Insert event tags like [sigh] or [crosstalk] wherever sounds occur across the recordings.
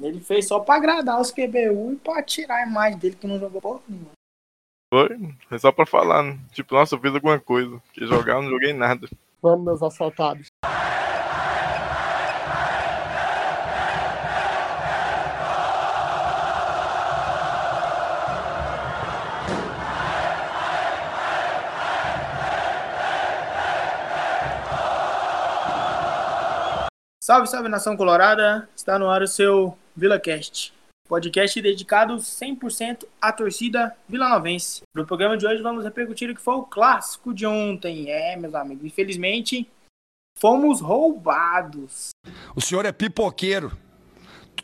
Ele fez só pra agradar os QBU e pra tirar a imagem dele que não jogou porra nenhuma. Foi, é só pra falar, né? Tipo, nossa, eu fiz alguma coisa. Que jogar, eu não joguei nada. Vamos, meus assaltados. Salve, salve nação colorada! Está no ar o seu VilaCast, podcast dedicado 100% à torcida vilanovense. No programa de hoje vamos repercutir o que foi o clássico de ontem. É, meus amigos, infelizmente fomos roubados. O senhor é pipoqueiro.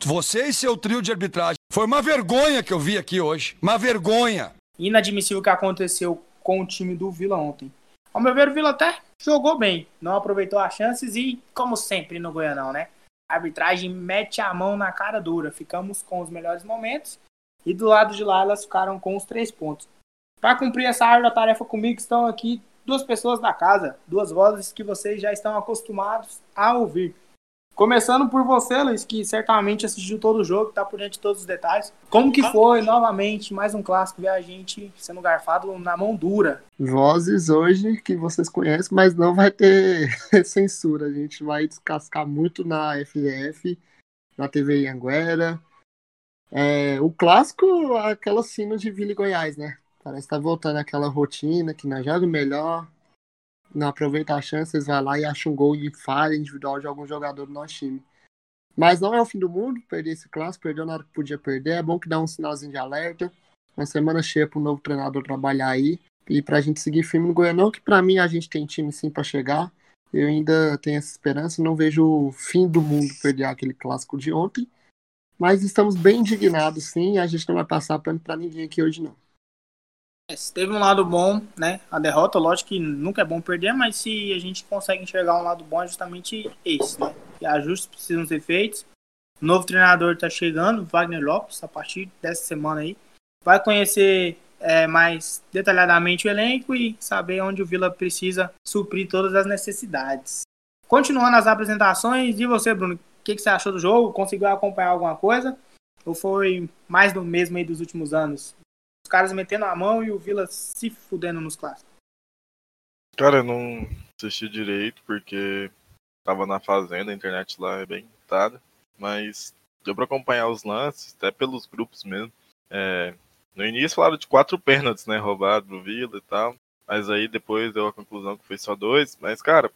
Você e seu trio de arbitragem. Foi uma vergonha que eu vi aqui hoje. Uma vergonha. Inadmissível o que aconteceu com o time do Vila ontem. Ao meu ver, o Vila até jogou bem, não aproveitou as chances e, como sempre no Goianão, né? A arbitragem mete a mão na cara dura. Ficamos com os melhores momentos e do lado de lá elas ficaram com os três pontos. Para cumprir essa árdua tarefa comigo estão aqui duas pessoas da casa, duas vozes que vocês já estão acostumados a ouvir. Começando por você, Luiz, que certamente assistiu todo o jogo, tá por dentro de todos os detalhes. Como que foi, novamente, mais um clássico, ver a gente sendo garfado na mão dura? Vozes hoje que vocês conhecem, mas não vai ter [laughs] censura. A gente vai descascar muito na FDF, na TV Anguera. É, o clássico, aquela sino de Vila e Goiás, né? Parece que tá voltando aquela rotina que nós joga melhor, não aproveita a chance, vocês vai lá e acham um gol de falha individual de algum jogador do nosso time. Mas não é o fim do mundo perder esse clássico, perdeu na hora que podia perder. É bom que dá um sinalzinho de alerta. Uma semana cheia para o novo treinador trabalhar aí. E para a gente seguir firme no Goianão, que para mim a gente tem time sim para chegar. Eu ainda tenho essa esperança, não vejo o fim do mundo perder aquele clássico de ontem. Mas estamos bem indignados sim, a gente não vai passar pano para ninguém aqui hoje não. É, teve um lado bom, né? A derrota, lógico que nunca é bom perder, mas se a gente consegue enxergar um lado bom é justamente esse, né? Que ajustes precisam ser feitos. O novo treinador está chegando, Wagner Lopes, a partir dessa semana aí. Vai conhecer é, mais detalhadamente o elenco e saber onde o Vila precisa suprir todas as necessidades. Continuando as apresentações, e você, Bruno? O que, que você achou do jogo? Conseguiu acompanhar alguma coisa? Ou foi mais do mesmo aí dos últimos anos? Os caras metendo a mão e o Vila se fudendo nos clássicos. Cara, eu não assisti direito porque tava na fazenda, a internet lá é bem limitada, mas deu pra acompanhar os lances, até pelos grupos mesmo. É, no início falaram de quatro pênaltis, né, roubado pro Vila e tal, mas aí depois deu a conclusão que foi só dois, mas cara,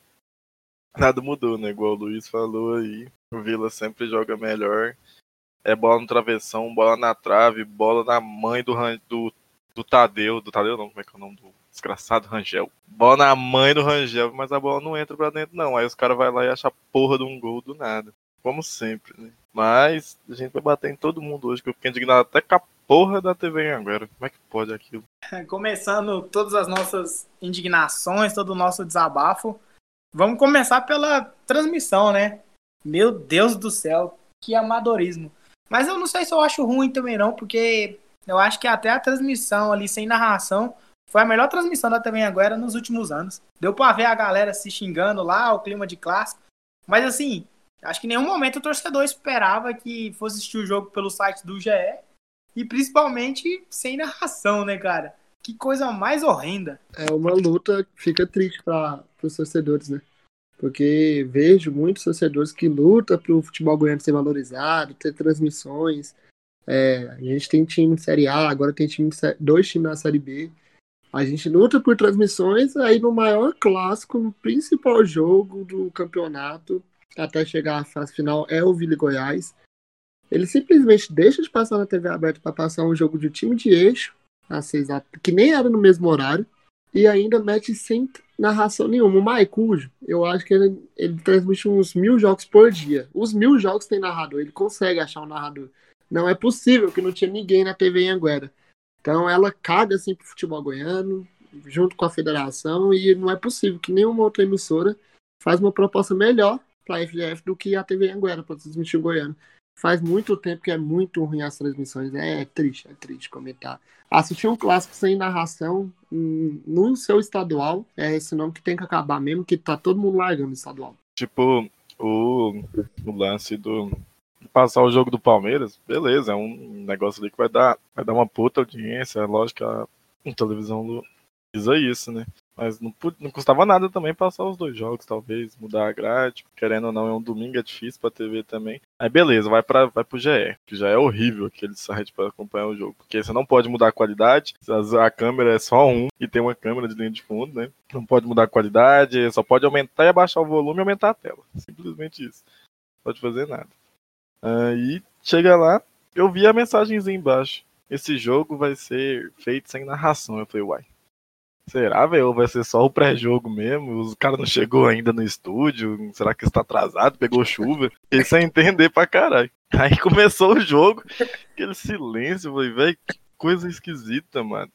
nada mudou, né, igual o Luiz falou aí, o Vila sempre joga melhor é bola no travessão, bola na trave, bola na mãe do, do, do Tadeu. Do Tadeu não, como é que é o nome do desgraçado Rangel? Bola na mãe do Rangel, mas a bola não entra pra dentro, não. Aí os caras vão lá e acham porra de um gol do nada. Como sempre, né? Mas a gente vai bater em todo mundo hoje, que eu fiquei indignado até com a porra da TV agora. Como é que pode aquilo? [laughs] Começando todas as nossas indignações, todo o nosso desabafo. Vamos começar pela transmissão, né? Meu Deus do céu, que amadorismo. Mas eu não sei se eu acho ruim também não, porque eu acho que até a transmissão ali sem narração foi a melhor transmissão da TV agora nos últimos anos. Deu pra ver a galera se xingando lá, o clima de clássico. Mas assim, acho que em nenhum momento o torcedor esperava que fosse assistir o jogo pelo site do GE. E principalmente sem narração, né, cara? Que coisa mais horrenda. É uma luta que fica triste para os torcedores, né? Porque vejo muitos torcedores que lutam para o futebol goiano ser valorizado, ter transmissões. É, a gente tem time de Série A, agora tem time dois times na Série B. A gente luta por transmissões, aí no maior clássico, no principal jogo do campeonato, até chegar à fase final, é o Vila Goiás. Ele simplesmente deixa de passar na TV aberta para passar um jogo de time de eixo, a seis, que nem era no mesmo horário, e ainda mete sem narração nenhuma. O Maicujo, eu acho que ele, ele transmite uns mil jogos por dia. Os mil jogos tem narrador, ele consegue achar um narrador. Não é possível que não tinha ninguém na TV em Anguera. Então ela caga assim pro futebol goiano, junto com a federação, e não é possível que nenhuma outra emissora faz uma proposta melhor para a FGF do que a TV Anguera para transmitir o goiano. Faz muito tempo que é muito ruim as transmissões. É, é triste, é triste comentar. Assistir um clássico sem narração hum, no seu estadual é esse nome que tem que acabar mesmo, que tá todo mundo largando o estadual. Tipo, o, o lance do, passar o jogo do Palmeiras, beleza, é um negócio ali que vai dar, vai dar uma puta audiência, é lógico que a, televisão visa isso, né? Mas não, não custava nada também passar os dois jogos, talvez, mudar a grade. Querendo ou não, é um domingo, é difícil pra TV também. Aí beleza, vai, pra, vai pro GE, que já é horrível aquele [laughs] site para acompanhar o jogo. Porque você não pode mudar a qualidade, a câmera é só um e tem uma câmera de linha de fundo, né? Não pode mudar a qualidade, só pode aumentar e abaixar o volume e aumentar a tela. [laughs] Simplesmente isso. Não pode fazer nada. Aí chega lá, eu vi a mensagenzinha embaixo. Esse jogo vai ser feito sem narração. Eu falei, uai Será, velho? Vai ser só o pré-jogo mesmo? Os caras não chegou ainda no estúdio? Será que está atrasado? Pegou chuva? Fiquei sem entender pra caralho. Aí começou o jogo, aquele silêncio, velho, que coisa esquisita, mano.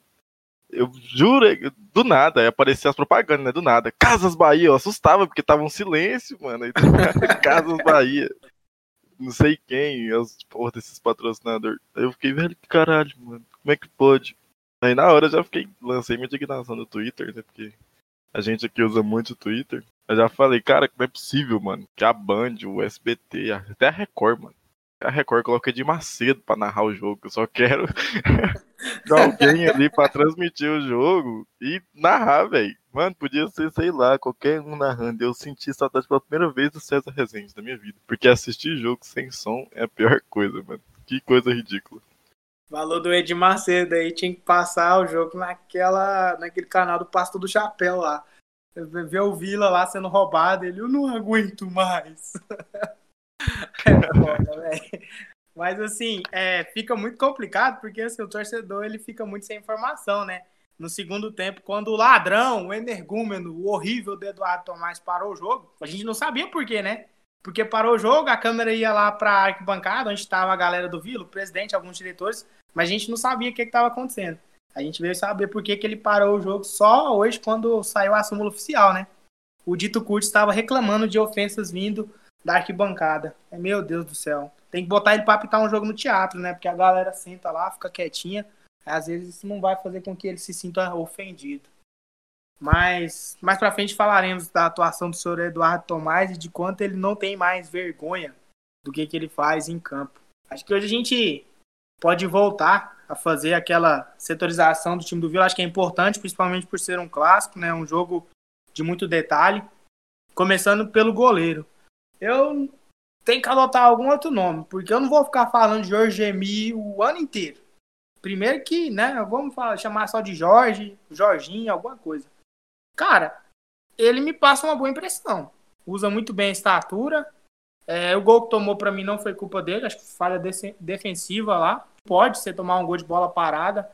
Eu juro, do nada, aí aparecia as propagandas, né? Do nada. Casas Bahia, eu assustava, porque tava um silêncio, mano. Aí, [laughs] Casas Bahia. Não sei quem, os porra desses patrocinadores. Aí eu fiquei, velho, caralho, mano. Como é que pode? Aí na hora eu já fiquei, lancei minha indignação no Twitter, né? Porque a gente aqui usa muito o Twitter. Eu já falei, cara, como é possível, mano? Que a Band, o SBT, até a Record, mano. A Record coloca de Macedo pra narrar o jogo. Eu só quero [laughs] alguém ali pra transmitir o jogo e narrar, velho. Mano, podia ser, sei lá, qualquer um narrando. Eu senti saudade pela primeira vez do César Rezende da minha vida. Porque assistir jogo sem som é a pior coisa, mano. Que coisa ridícula. Falou do Ed Macedo aí, tinha que passar o jogo naquela, naquele canal do Pasto do Chapéu lá. Ver o Vila lá sendo roubado, ele, eu não aguento mais. [laughs] é foda, velho. Mas assim, é, fica muito complicado porque assim, o torcedor ele fica muito sem informação, né? No segundo tempo, quando o ladrão, o energúmeno, o horrível do Eduardo Tomás parou o jogo, a gente não sabia por quê, né? Porque parou o jogo, a câmera ia lá para a arquibancada, onde estava a galera do Vila, o presidente, alguns diretores, mas a gente não sabia o que estava acontecendo. A gente veio saber por que, que ele parou o jogo só hoje, quando saiu a súmula oficial, né? O Dito Curto estava reclamando de ofensas vindo da arquibancada. É, meu Deus do céu. Tem que botar ele para apitar um jogo no teatro, né? Porque a galera senta lá, fica quietinha. Às vezes isso não vai fazer com que ele se sinta ofendido. Mas mais para frente falaremos da atuação do senhor Eduardo Tomás e de quanto ele não tem mais vergonha do que, que ele faz em campo. Acho que hoje a gente pode voltar a fazer aquela setorização do time do Vila. Acho que é importante, principalmente por ser um clássico, né? Um jogo de muito detalhe. Começando pelo goleiro. Eu tenho que adotar algum outro nome, porque eu não vou ficar falando de Jorge Emi o ano inteiro. Primeiro que, né, vamos falar, chamar só de Jorge, Jorginho, alguma coisa. Cara, ele me passa uma boa impressão. Usa muito bem a estatura. É, o gol que tomou para mim não foi culpa dele, acho que falha defensiva lá pode ser tomar um gol de bola parada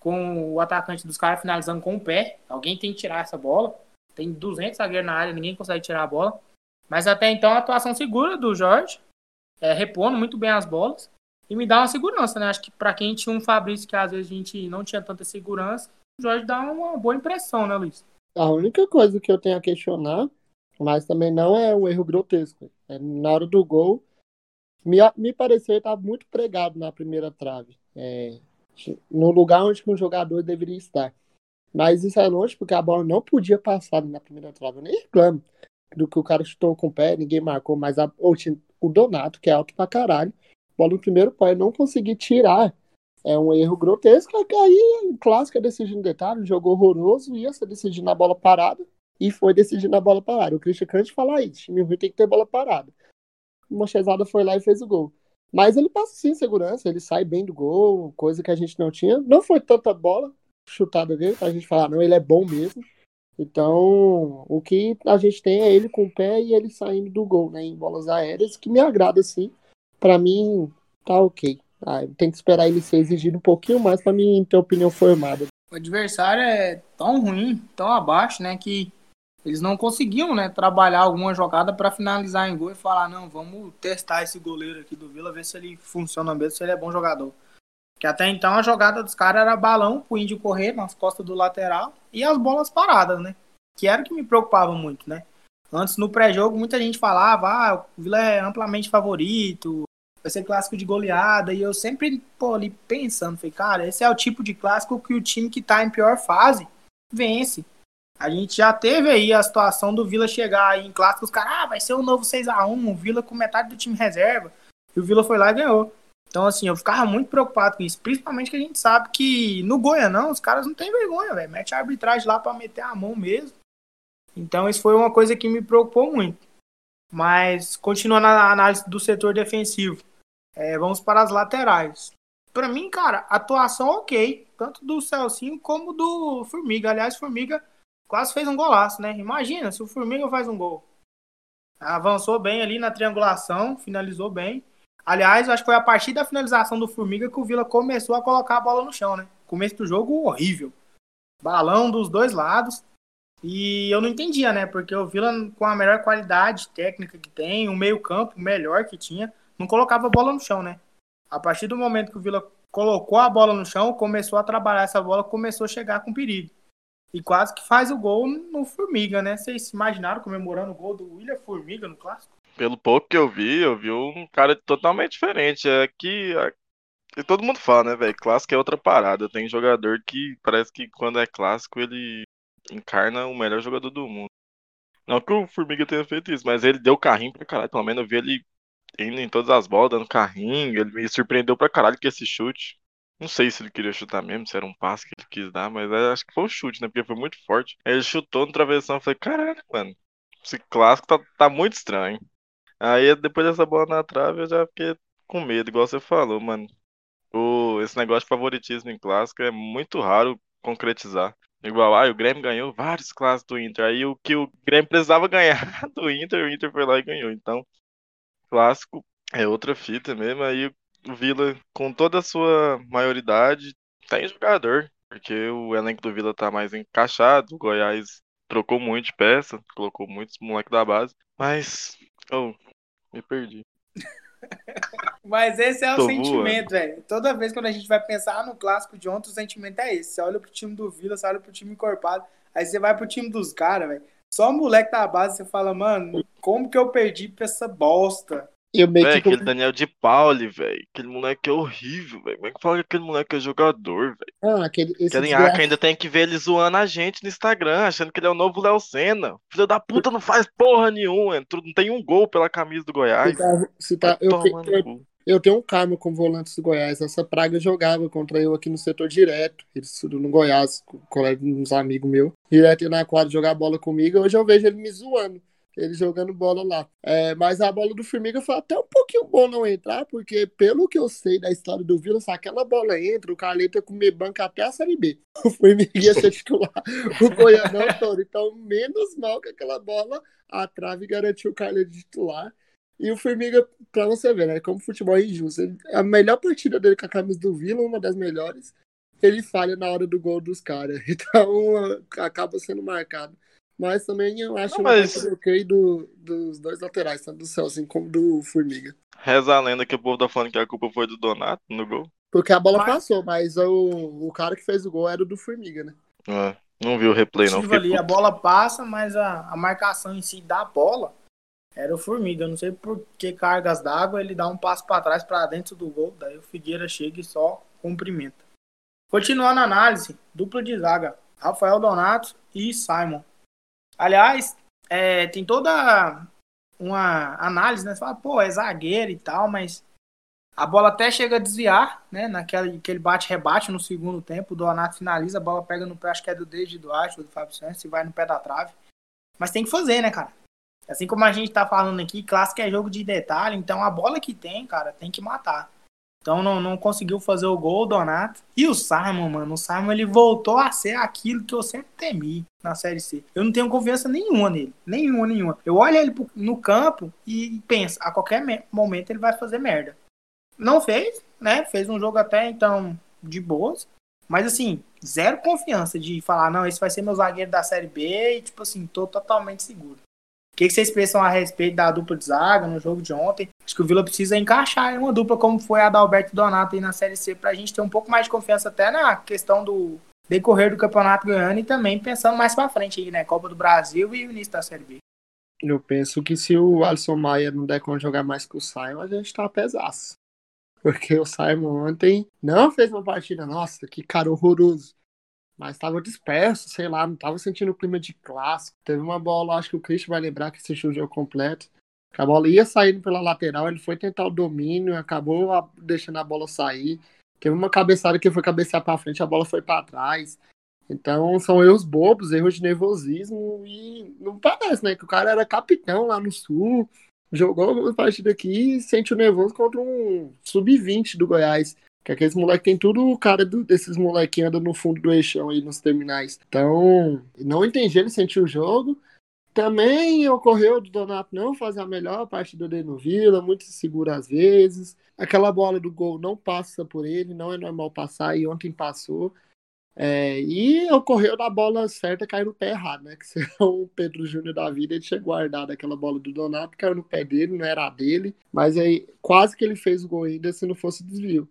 com o atacante dos caras finalizando com o pé. Alguém tem que tirar essa bola. Tem 200 zagueiros na área, ninguém consegue tirar a bola. Mas até então a atuação segura do Jorge, é, repondo muito bem as bolas e me dá uma segurança, né? Acho que para quem tinha um Fabrício que às vezes a gente não tinha tanta segurança, o Jorge dá uma boa impressão, né, Luiz? A única coisa que eu tenho a questionar, mas também não é um erro grotesco, é na hora do gol, me, me pareceu que estava muito pregado na primeira trave. É, no lugar onde um jogador deveria estar. Mas isso é longe porque a bola não podia passar na primeira trave. Eu nem reclamo do que o cara chutou com o pé, ninguém marcou, mas a, o Donato, que é alto pra caralho, bola no primeiro pé, não conseguir tirar. É um erro grotesco. Aí, clássico é decidir no detalhe, jogo horroroso, ia ser decidido na bola parada e foi decidido na bola parada. O Christian Kant fala isso: time ruim tem que ter bola parada o Mochezada foi lá e fez o gol. Mas ele passa sim segurança, ele sai bem do gol, coisa que a gente não tinha. Não foi tanta bola chutada dele, pra gente falar, não, ele é bom mesmo. Então, o que a gente tem é ele com o pé e ele saindo do gol, né, em bolas aéreas, que me agrada, sim. Para mim, tá ok. Ah, tem que esperar ele ser exigido um pouquinho mais para mim ter opinião formada. O adversário é tão ruim, tão abaixo, né, que eles não conseguiam, né, trabalhar alguma jogada para finalizar em gol e falar, não, vamos testar esse goleiro aqui do Vila, ver se ele funciona mesmo, se ele é bom jogador. Que até então a jogada dos caras era balão pro índio correr nas costas do lateral e as bolas paradas, né? Que era o que me preocupava muito, né? Antes no pré-jogo muita gente falava, ah, o Vila é amplamente favorito, vai ser clássico de goleada, e eu sempre, pô, ali pensando, falei, cara, esse é o tipo de clássico que o time que tá em pior fase vence. A gente já teve aí a situação do Vila chegar aí em clássico, os caras, ah, vai ser um novo 6x1, o Vila com metade do time reserva. E o Vila foi lá e ganhou. Então, assim, eu ficava muito preocupado com isso. Principalmente que a gente sabe que no Goianão os caras não tem vergonha, velho. Mete a arbitragem lá para meter a mão mesmo. Então, isso foi uma coisa que me preocupou muito. Mas, continuando a análise do setor defensivo, é, vamos para as laterais. Para mim, cara, atuação ok, tanto do Celcinho como do Formiga. Aliás, Formiga quase fez um golaço, né? Imagina se o Formiga faz um gol. Avançou bem ali na triangulação, finalizou bem. Aliás, acho que foi a partir da finalização do Formiga que o Vila começou a colocar a bola no chão, né? Começo do jogo horrível. Balão dos dois lados. E eu não entendia, né? Porque o Vila, com a melhor qualidade técnica que tem, o meio-campo melhor que tinha, não colocava a bola no chão, né? A partir do momento que o Vila colocou a bola no chão, começou a trabalhar essa bola, começou a chegar com perigo. E quase que faz o gol no Formiga, né? Vocês imaginaram comemorando o gol do William Formiga no clássico? Pelo pouco que eu vi, eu vi um cara totalmente diferente. É que. É, todo mundo fala, né, velho? Clássico é outra parada. Tem jogador que parece que quando é clássico ele encarna o melhor jogador do mundo. Não que o Formiga tenha feito isso, mas ele deu carrinho pra caralho. Pelo menos eu vi ele indo em todas as bolas, dando carrinho. Ele me surpreendeu pra caralho com esse chute. Não sei se ele queria chutar mesmo, se era um passe que ele quis dar, mas acho que foi um chute, né? Porque foi muito forte. Aí ele chutou no travessão. Eu falei, caralho, mano. Esse clássico tá, tá muito estranho. Aí depois dessa bola na trave eu já fiquei com medo, igual você falou, mano. O, esse negócio de favoritismo em clássico é muito raro concretizar. Igual, ah, o Grêmio ganhou vários clássicos do Inter. Aí o que o Grêmio precisava ganhar [laughs] do Inter, o Inter foi lá e ganhou. Então, clássico é outra fita mesmo. Aí o Vila, com toda a sua maioridade, tem jogador. Porque o elenco do Vila tá mais encaixado. O Goiás trocou muito de peça, colocou muitos moleques da base. Mas, oh, me perdi. [laughs] Mas esse é o Tô sentimento, velho. Toda vez quando a gente vai pensar no clássico de ontem, o sentimento é esse. Você olha pro time do Vila, você olha pro time encorpado, aí você vai pro time dos caras, velho. Só o moleque da base, você fala, mano, como que eu perdi pra essa bosta? Eu meio véio, que... aquele Daniel de Pauli, velho. Aquele moleque é horrível, velho. Como é que fala que aquele moleque é jogador, velho? Ah, aquele. Esse desgraça... ainda tem que ver ele zoando a gente no Instagram, achando que ele é o novo Léo Senna. Filho da puta não faz porra nenhuma. Não tem um gol pela camisa do Goiás. Se tá, tá, eu, eu, eu, tenho um karma com volantes do Goiás. Essa praga jogava contra eu aqui no setor direto. Ele estudou no Goiás, colega uns amigos meus. Direto na quadra jogar bola comigo. Hoje eu vejo ele me zoando ele jogando bola lá. É, mas a bola do Formiga foi até um pouquinho bom não entrar, porque pelo que eu sei da história do Vila, se aquela bola entra, o Carleto ia comer banca até a Série B. [laughs] O Formiga ia ser titular, o Goianão todo. Então, menos mal que aquela bola, a trave garantiu o Carleto titular. E o Formiga, pra você ver, né? Como futebol é injusto. A melhor partida dele com a camisa do Vila, uma das melhores, ele falha na hora do gol dos caras. [laughs] Então, acaba sendo marcado. Mas também eu acho não, mas... um ok do, dos dois laterais, tanto do Celso como do Formiga. Reza a lenda que o povo tá falando que a culpa foi do Donato no gol. Porque a bola mas... passou, mas o, o cara que fez o gol era o do Formiga, né? É, não viu o replay, não. Ali, a bola passa, mas a, a marcação em si da bola era o Formiga. Eu não sei por que cargas d'água ele dá um passo para trás, para dentro do gol. Daí o Figueira chega e só cumprimenta. Continuando a análise, dupla de zaga. Rafael Donato e Simon. Aliás, é, tem toda uma análise, né? Você fala, pô, é zagueiro e tal, mas a bola até chega a desviar, né? Naquele aquele bate-rebate no segundo tempo. O Donato finaliza, a bola pega no pé, acho que é do David Duarte, do Fábio Santos, e vai no pé da trave. Mas tem que fazer, né, cara? Assim como a gente tá falando aqui, clássico é jogo de detalhe, então a bola que tem, cara, tem que matar. Então não, não conseguiu fazer o gol, Donato. E o Simon, mano, o Simon ele voltou a ser aquilo que eu sempre temi na Série C. Eu não tenho confiança nenhuma nele. Nenhuma, nenhuma. Eu olho ele no campo e penso, a qualquer momento ele vai fazer merda. Não fez, né? Fez um jogo até então de boas. Mas assim, zero confiança de falar, não, esse vai ser meu zagueiro da Série B e, tipo assim, tô totalmente seguro que, que vocês pensam a respeito da dupla de zaga no jogo de ontem? Acho que o Vila precisa encaixar uma dupla como foi a da Alberto Donato aí na Série C para a gente ter um pouco mais de confiança até na questão do decorrer do campeonato ganhando e também pensando mais para frente aí, né? Copa do Brasil e o início da Série B. Eu penso que se o Alisson Maia não der conta de jogar mais com o Simon, a gente tá pesaço. Porque o Simon ontem não fez uma partida, nossa, que cara horroroso mas estava disperso, sei lá, não estava sentindo o clima de clássico. Teve uma bola, acho que o Christian vai lembrar que assistiu o jogo completo. A bola ia saindo pela lateral, ele foi tentar o domínio, acabou deixando a bola sair. Teve uma cabeçada que foi cabecear para frente, a bola foi para trás. Então são erros bobos, erros de nervosismo e não parece, né? Que o cara era capitão lá no Sul, jogou uma partida aqui e sente o nervoso contra um sub-20 do Goiás. Que aqueles moleques tem tudo o cara do, desses molequinhos andando no fundo do eixão aí nos terminais. Então, não entendi ele sentiu o jogo. Também ocorreu do Donato não fazer a melhor partida dele no Vila, muito seguro às vezes. Aquela bola do gol não passa por ele, não é normal passar, e ontem passou. É, e ocorreu da bola certa cair no pé errado, né? [laughs] Que se o Pedro Júnior da vida, ele tinha guardado aquela bola do Donato, caiu no pé dele, não era dele, mas aí quase que ele fez o gol ainda se não fosse desvio.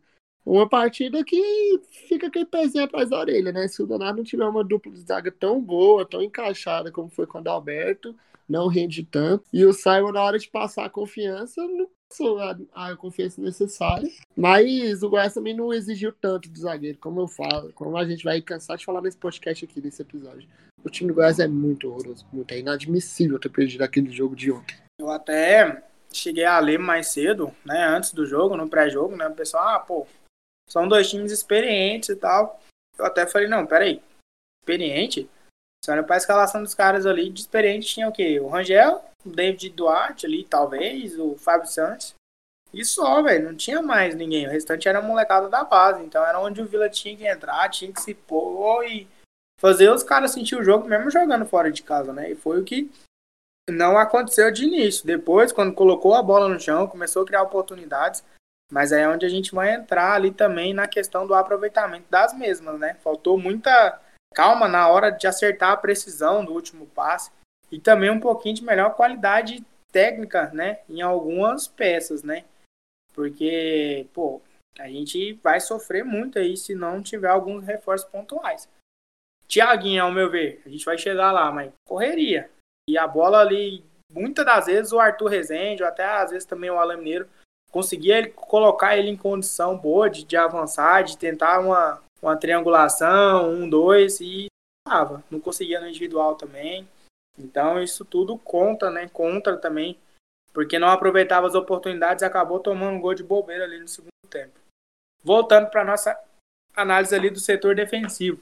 Uma partida que fica aquele pezinho atrás da orelha, né? Se o Donato não tiver uma dupla de zaga tão boa, tão encaixada como foi com o Alberto, não rende tanto. E o Simon, na hora de passar a confiança, não passou a, a confiança necessária. Mas o Goiás também não exigiu tanto do zagueiro, como eu falo, como a gente vai cansar de falar nesse podcast aqui, nesse episódio. O time do Goiás é muito horroroso, muito. É inadmissível ter perdido aquele jogo de ontem. Eu até cheguei a ler mais cedo, né, antes do jogo, no pré-jogo, né, o pessoal, ah, pô, são dois times experientes e tal. Eu até falei, não, peraí, experiente? Você olha pra escalação dos caras ali, de experiente tinha o quê? O Rangel, o David Duarte ali, talvez, o Fábio Santos. E só, velho, não tinha mais ninguém. O restante era molecada da base. Então era onde o Vila tinha que entrar, tinha que se pôr e fazer os caras sentir o jogo mesmo jogando fora de casa, né? E foi o que não aconteceu de início. Depois, quando colocou a bola no chão, começou a criar oportunidades. Mas aí é onde a gente vai entrar ali também na questão do aproveitamento das mesmas, né? Faltou muita calma na hora de acertar a precisão do último passe e também um pouquinho de melhor qualidade técnica, né, em algumas peças, né? Porque, pô, a gente vai sofrer muito aí se não tiver alguns reforços pontuais. Tiaguinho, ao meu ver, a gente vai chegar lá, mas correria. E a bola ali, muitas das vezes o Arthur Rezende, ou até às vezes também o Alan Mineiro, conseguia colocar ele em condição boa de, de avançar, de tentar uma, uma triangulação, um, dois, e tava. Não conseguia no individual também. Então isso tudo conta, né? Contra também. Porque não aproveitava as oportunidades e acabou tomando um gol de bobeira ali no segundo tempo. Voltando para nossa análise ali do setor defensivo.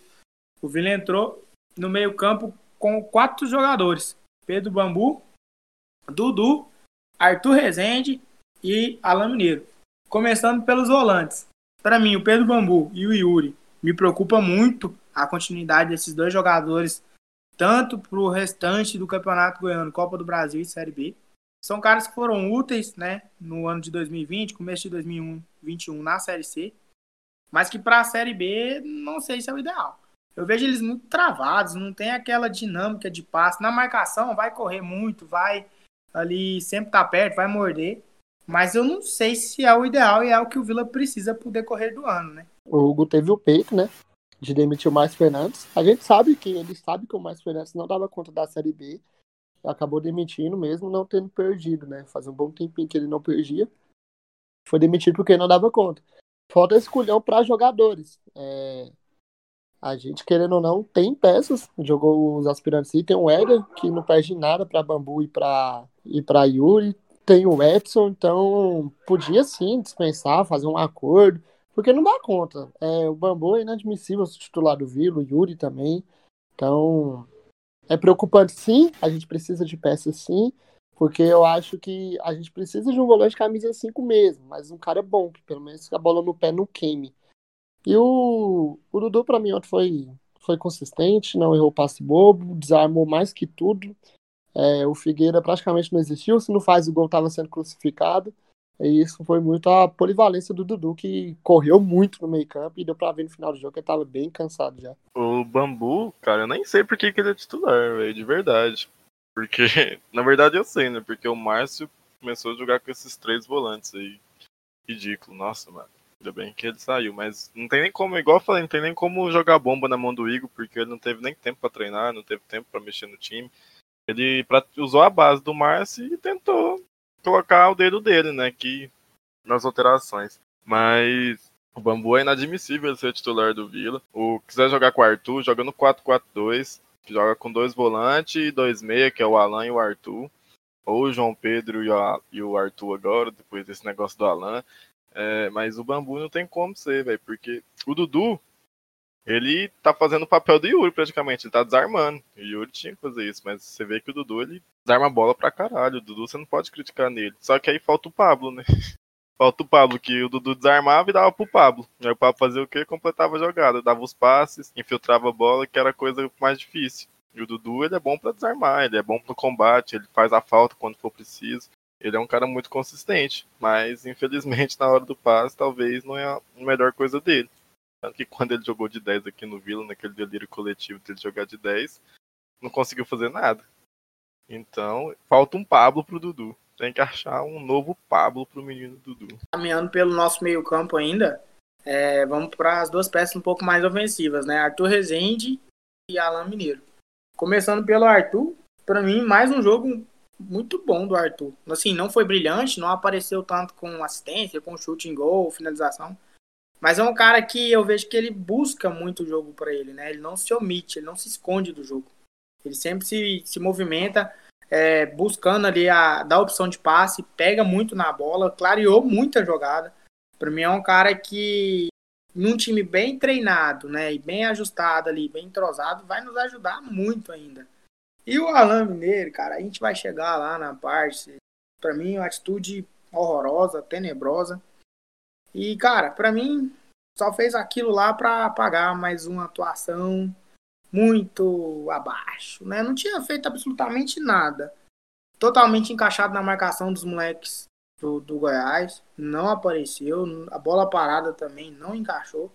O Vila entrou no meio-campo com quatro jogadores: Pedro Bambu, Dudu, Arthur Rezende e Alan Mineiro. Começando pelos volantes. Para mim, o Pedro Bambu e o Yuri me preocupa muito a continuidade desses dois jogadores, tanto para o restante do Campeonato Goiano, Copa do Brasil e Série B. São caras que foram úteis né, no ano de 2020, começo de 2021 na Série C, mas que para a Série B não sei se é o ideal. Eu vejo eles muito travados, não tem aquela dinâmica de passe. Na marcação, vai correr muito, vai ali sempre tá perto, vai morder. Mas eu não sei se é o ideal e é o que o Vila precisa pro decorrer do ano, né? O Hugo teve o peito, né? De demitir o Mais Fernandes. A gente sabe que ele sabe que o Mais Fernandes não dava conta da Série B. Acabou demitindo mesmo, não tendo perdido, né? Faz um bom tempinho que ele não perdia. Foi demitido porque não dava conta. Falta escolhão para jogadores. É... A gente, querendo ou não, tem peças. Jogou os aspirantes e tem o Eder, que não perde nada para Bambu e para e pra Yuri. Tem o Edson, então podia sim dispensar, fazer um acordo porque não dá conta. É, o Bambu é inadmissível se titular do Vila, o Yuri também. Então, é preocupante sim, a gente precisa de peças sim, porque eu acho que a gente precisa de um volante camisa 5 mesmo, mas um cara bom, que pelo menos a bola no pé não queime. E o, o Dudu, para mim, ontem foi, foi consistente, não errou passe bobo, desarmou mais que tudo. É, o Figueira praticamente não existiu, se não faz o gol, estava sendo crucificado. E isso foi muito a polivalência do Dudu, que correu muito no meio campo e deu pra ver no final do jogo que ele tava bem cansado já. O Bambu, cara, eu nem sei por que, que ele é titular, velho, de verdade. Porque, [laughs] na verdade eu sei, né? Porque o Márcio começou a jogar com esses três volantes aí. Ridículo, nossa, mano. Ainda bem que ele saiu, mas não tem nem como, igual eu falei, não tem nem como jogar bomba na mão do Igor, porque ele não teve nem tempo para treinar, não teve tempo para mexer no time. Ele usou a base do Márcio e tentou colocar o dedo dele, né? Que nas alterações. Mas o Bambu é inadmissível ser titular do Vila. O quiser jogar com o Arthur, joga no 4-4-2, joga com dois volantes e dois meia, que é o Alan e o Arthur. ou o João Pedro e o Arthur agora, depois desse negócio do Alan. É, mas o Bambu não tem como ser, velho, porque o Dudu, ele tá fazendo o papel do Yuri praticamente, ele tá desarmando. O Yuri tinha que fazer isso, mas você vê que o Dudu, ele desarma a bola pra caralho. O Dudu você não pode criticar nele. Só que aí falta o Pablo, né? [laughs] Falta o Pablo, que o Dudu desarmava e dava pro Pablo. Aí o Pablo fazia o quê? Completava a jogada, dava os passes, infiltrava a bola, que era a coisa mais difícil. E o Dudu, ele é bom para desarmar, ele é bom no combate, ele faz a falta quando for preciso. Ele é um cara muito consistente, mas infelizmente [laughs] na hora do passe talvez não é a melhor coisa dele. Tanto que quando ele jogou de 10 aqui no Vila, naquele delírio coletivo dele jogar de 10, não conseguiu fazer nada. Então, falta um Pablo pro Dudu. Tem que achar um novo Pablo pro menino Dudu. Caminhando pelo nosso meio-campo ainda, é, vamos para as duas peças um pouco mais ofensivas, né? Arthur Rezende e Alan Mineiro. Começando pelo Arthur, para mim, mais um jogo muito bom do Arthur. Assim, não foi brilhante, não apareceu tanto com assistência, com chute em gol, finalização. Mas é um cara que eu vejo que ele busca muito o jogo para ele, né? Ele não se omite, ele não se esconde do jogo. Ele sempre se, se movimenta é, buscando ali a dar opção de passe, pega muito na bola, clareou muita jogada. Para mim é um cara que num time bem treinado, né, e bem ajustado ali, bem entrosado, vai nos ajudar muito ainda. E o Alan Mineiro, cara, a gente vai chegar lá na parte, para mim, uma atitude horrorosa, tenebrosa. E, cara, para mim, só fez aquilo lá para pagar mais uma atuação muito abaixo, né? Não tinha feito absolutamente nada. Totalmente encaixado na marcação dos moleques do, do Goiás, não apareceu, a bola parada também não encaixou.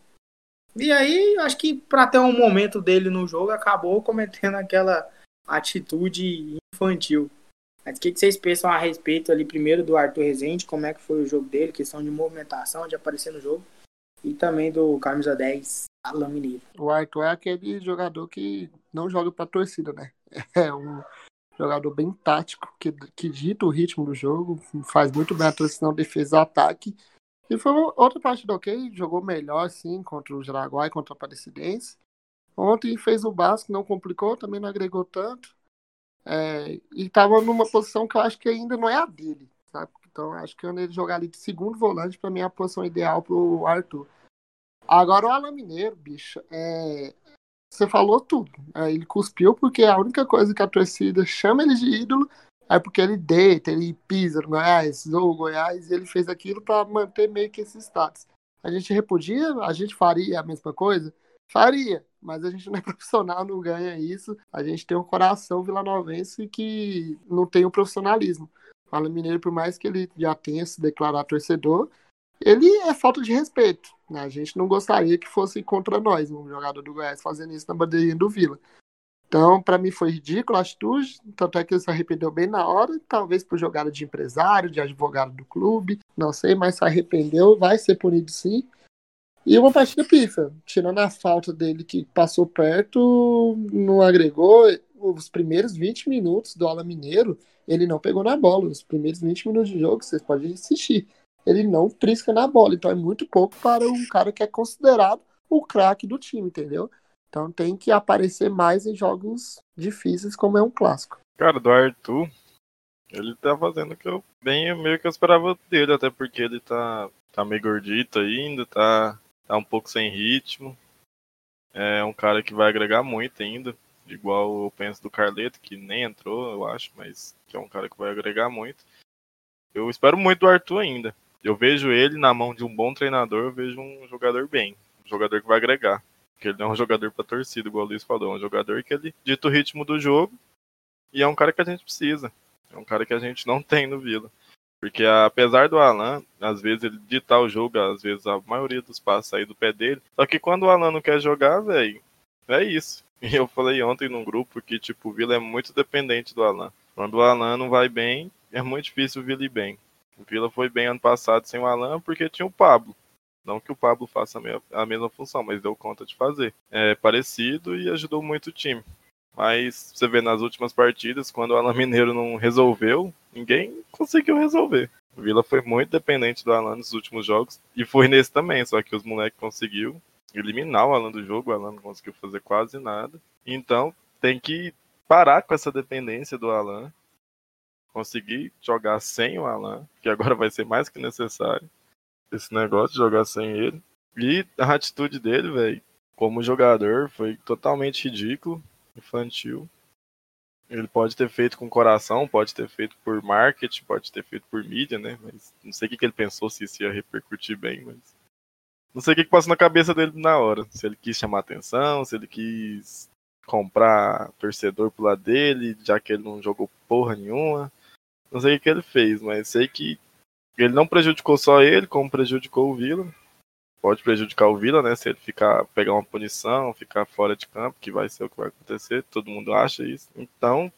E aí, acho que para ter um momento dele no jogo, acabou cometendo aquela atitude infantil. Mas o que, que vocês pensam a respeito ali, primeiro do Arthur Rezende, como é que foi o jogo dele, questão de movimentação, de aparecer no jogo, e também do camisa 10, Alan Mineiro. O Arthur é aquele jogador que não joga pra torcida, né? [laughs] É um jogador bem tático, que, que dita o ritmo do jogo, faz muito bem a transição defesa-ataque. E foi outra partida ok, jogou melhor, sim, contra o Jaraguá e contra a Aparecidense. Ontem fez o básico, não complicou, também não agregou tanto. É, e estava numa posição que eu acho que ainda não é a dele, sabe? Então acho que ele jogar ali de segundo volante, para mim é a posição ideal pro Arthur. Agora o Alan Mineiro, bicho, é... você falou tudo. É, ele cuspiu porque a única coisa que a torcida chama ele de ídolo é porque ele deita, ele pisa no Goiás, zoou o Goiás, e ele fez aquilo para manter meio que esse status. A gente repudia, a gente faria a mesma coisa? Faria, mas a gente não é [laughs] profissional, não ganha isso. A gente tem um coração vilanovense que não tem o profissionalismo. Fala Mineiro, por mais que ele já tenha se declarado torcedor, ele é falta de respeito. Né? A gente não gostaria que fosse contra nós, um jogador do Goiás fazendo isso na bandeirinha do Vila. Então, para mim foi ridículo a atitude, tanto é que ele se arrependeu bem na hora, talvez por jogada de empresário, de advogado do clube, não sei, mas se arrependeu, vai ser punido sim. E uma partida pifa, tirando a falta dele que passou perto, não agregou. Os primeiros 20 minutos do Ala Mineiro, ele não pegou na bola. Os primeiros 20 minutos de jogo, vocês podem assistir. Ele não trisca na bola. Então é muito pouco para um cara que é considerado o craque do time, entendeu? Então tem que aparecer mais em jogos difíceis, como é um clássico. Cara, do Arthur, ele tá fazendo o que eu bem meio que eu esperava dele, até porque ele tá, tá meio gordito ainda, tá tá um pouco sem ritmo. É um cara que vai agregar muito ainda, igual eu penso do Carleto, que nem entrou, eu acho, mas que é um cara que vai agregar muito. Eu espero muito do Arthur ainda. Eu vejo ele na mão de um bom treinador, eu vejo um jogador bem, um jogador que vai agregar. Porque ele não é um jogador para torcida, igual o Luiz falou, é um jogador que ele dita o ritmo do jogo e é um cara que a gente precisa. É um cara que a gente não [laughs] tem no Vila. Porque apesar do Alan, às vezes ele ditar o jogo, às vezes a maioria dos passos sair do pé dele. Só que quando o Alan não quer jogar, velho, é isso. E [laughs] eu falei ontem num grupo que, tipo, o Vila é muito dependente do Alan. Quando o Alan não vai bem, é muito difícil o Vila ir bem. O Vila foi bem ano passado sem o Alan porque tinha o Pablo. Não que o Pablo faça a mesma função, mas deu conta de fazer. É parecido e ajudou muito o time. Mas você vê nas últimas partidas, quando o Alan Mineiro não resolveu, ninguém conseguiu resolver. O Vila foi muito dependente do Alan nos últimos jogos. E foi nesse também, só que os moleques conseguiu eliminar o Alan do jogo. O Alan não conseguiu fazer quase nada. Então tem que parar com essa dependência do Alan conseguir jogar sem o Alan, que agora vai ser mais que necessário esse negócio de jogar sem ele. E a atitude dele, velho, como jogador, foi totalmente ridículo, infantil. Ele pode ter feito com coração, pode ter feito por marketing, pode ter feito por mídia, né? Mas não sei o que, ele pensou, se isso ia repercutir bem, mas. Não sei o que passou na cabeça dele na hora. Se ele quis chamar atenção, se ele quis comprar torcedor pro lado dele, já que ele não jogou porra nenhuma. Não sei o que ele fez, mas sei que ele não prejudicou só ele, como prejudicou o Vila. Pode prejudicar o Vila, né? Se ele ficar pegar uma punição, ficar fora de campo, que vai ser o que vai acontecer, todo mundo acha isso. Então,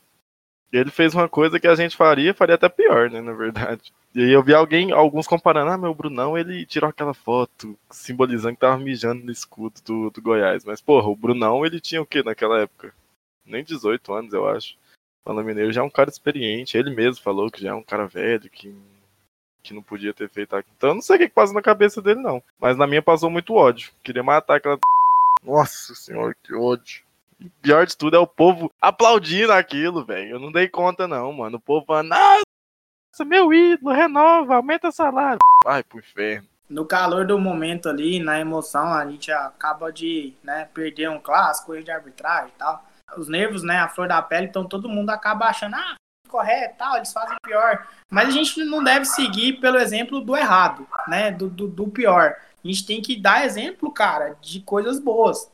ele fez uma coisa que a gente faria, faria até pior, né, na verdade. E aí eu vi alguém, alguns comparando, ah, meu Brunão, ele tirou aquela foto simbolizando que tava mijando no escudo do, do Goiás. Mas, porra, o Brunão, ele tinha o quê naquela época? Nem 18 anos, eu acho. O Mineiro já é um cara experiente, ele mesmo falou que já é um cara velho, que, que não podia ter feito aquilo. Então eu não sei o que, que passa na cabeça dele, não. Mas na minha passou muito ódio. Queria matar aquela. Nossa senhora, que ódio. E pior de tudo é o povo aplaudindo aquilo, velho. Eu não dei conta, não, mano. O povo falando, nossa, meu ídolo, renova, aumenta o salário. Vai pro inferno. No calor do momento ali, na emoção, a gente acaba de né, perder um clássico, de arbitragem e tal os nervos, né, a flor da pele, então todo mundo acaba achando, ah, correto, tal, eles fazem pior. Mas a gente não deve seguir pelo exemplo do errado, né, do, do, do pior. A gente tem que dar exemplo, cara, de coisas boas.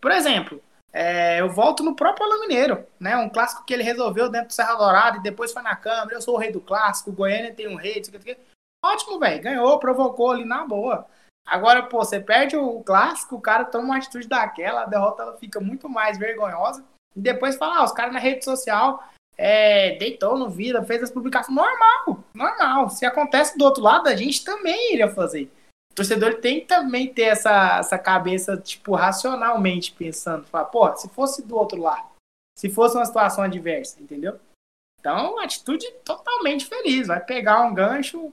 Por exemplo, é, eu volto no próprio Alain Mineiro, né? Um clássico que ele resolveu dentro do Serra Dourada e depois foi na Câmara. Eu sou o rei do clássico, Goiânia tem um rei, Ótimo, velho. Ganhou, provocou ali na boa. Agora, pô, você perde o clássico, o cara toma uma atitude daquela, a derrota ela fica muito mais vergonhosa. E depois fala, ah, os caras na rede social é, deitou no vida, fez as publicações. Normal, normal. Se acontece do outro lado, a gente também iria fazer. O torcedor tem que também ter essa, essa cabeça, tipo, racionalmente pensando. Fala, pô, se fosse do outro lado, se fosse uma situação adversa, entendeu? Então, atitude totalmente feliz. Vai pegar um gancho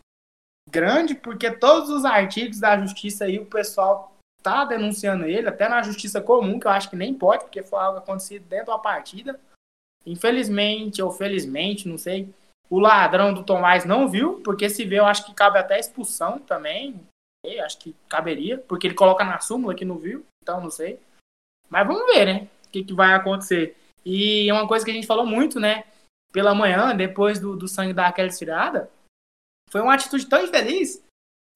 grande, porque todos os artigos da justiça aí, o pessoal tá denunciando ele, até na justiça comum, que eu acho que nem pode, porque foi algo acontecido dentro da partida. Infelizmente, ou felizmente, não sei, o ladrão do Tomás não viu, porque se vê, eu acho que cabe até expulsão também. Acho que caberia, porque ele coloca na súmula que não viu, então não sei. Mas vamos ver, né? O que, que vai acontecer. E é uma coisa que a gente falou muito, né? Pela manhã, depois do, do sangue daquela estirada, foi uma atitude tão infeliz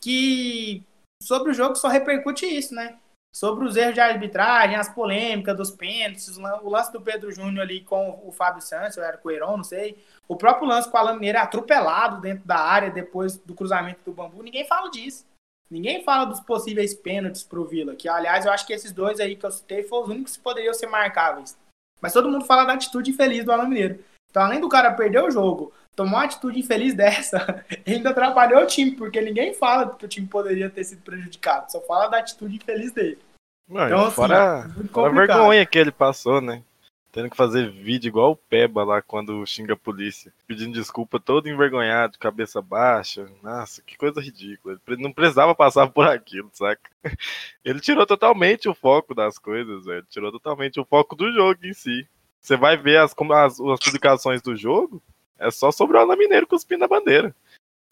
que sobre o jogo só repercute isso, né? Sobre os erros de arbitragem, as polêmicas dos pênaltis, o lance do Pedro Júnior ali com o Fábio Santos, ou era com o Heron, não sei. O próprio lance com Alan Mineiro atropelado dentro da área depois do cruzamento do bambu. Ninguém fala disso. Ninguém fala dos possíveis pênaltis pro Vila, que aliás eu acho que esses dois aí que eu citei foram os únicos que poderiam ser marcáveis. Mas todo mundo fala da atitude infeliz do Alan Mineiro. Então, além do cara perder o jogo, tomou uma atitude infeliz dessa, [laughs] ainda atrapalhou o time, porque ninguém fala que o time poderia ter sido prejudicado, só fala da atitude infeliz dele. Não, então, assim, fora, é fora a vergonha que ele passou, né? Tendo que fazer vídeo igual o Peba lá quando xinga a polícia. Pedindo desculpa todo envergonhado, cabeça baixa. Nossa, que coisa ridícula. Ele não precisava passar por aquilo, saca? [laughs] Ele tirou totalmente o foco das coisas, velho. Tirou totalmente o foco do jogo em si. Você vai ver as, as, as publicações do jogo, é só sobre o Ana Mineiro cuspindo a bandeira.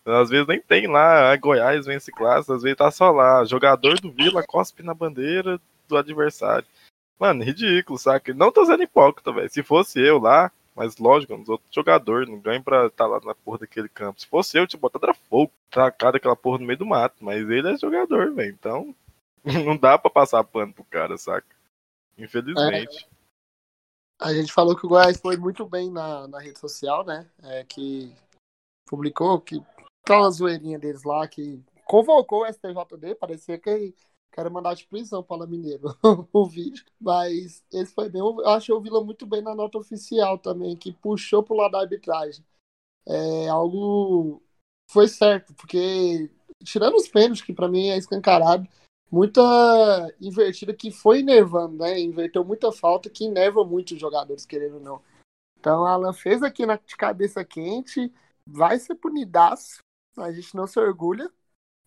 Às vezes nem tem lá, a Goiás vence classe, às vezes tá só lá, jogador do Vila cospe na bandeira do adversário. Mano, ridículo, saca? Não tô sendo hipócrita, velho. Se fosse eu lá, mas lógico, uns outros jogadores, não ganho pra estar tá lá na porra daquele campo. Se fosse eu, eu tinha botado fogo, tracado aquela porra no meio do mato. Mas ele é jogador, velho. Então, [laughs] não dá pra passar pano pro cara, saca? Infelizmente. A gente falou que o Goiás foi muito bem na, na rede social, né? É, que publicou que uma zoeirinha deles lá, que convocou o STJD, parecia que quero mandar de prisão para o Mineiro [laughs] o vídeo. Mas esse foi bem. Eu achei o Vila muito bem na nota oficial também, que puxou pro lado da arbitragem. É algo foi certo, porque tirando os pênaltis, que para mim é escancarado, muita invertida que foi nervando, né? Inverteu muita falta que enerva muito os jogadores, querendo ou não. Então, Alan fez aqui na de cabeça quente, vai ser punidaço, a gente não se orgulha,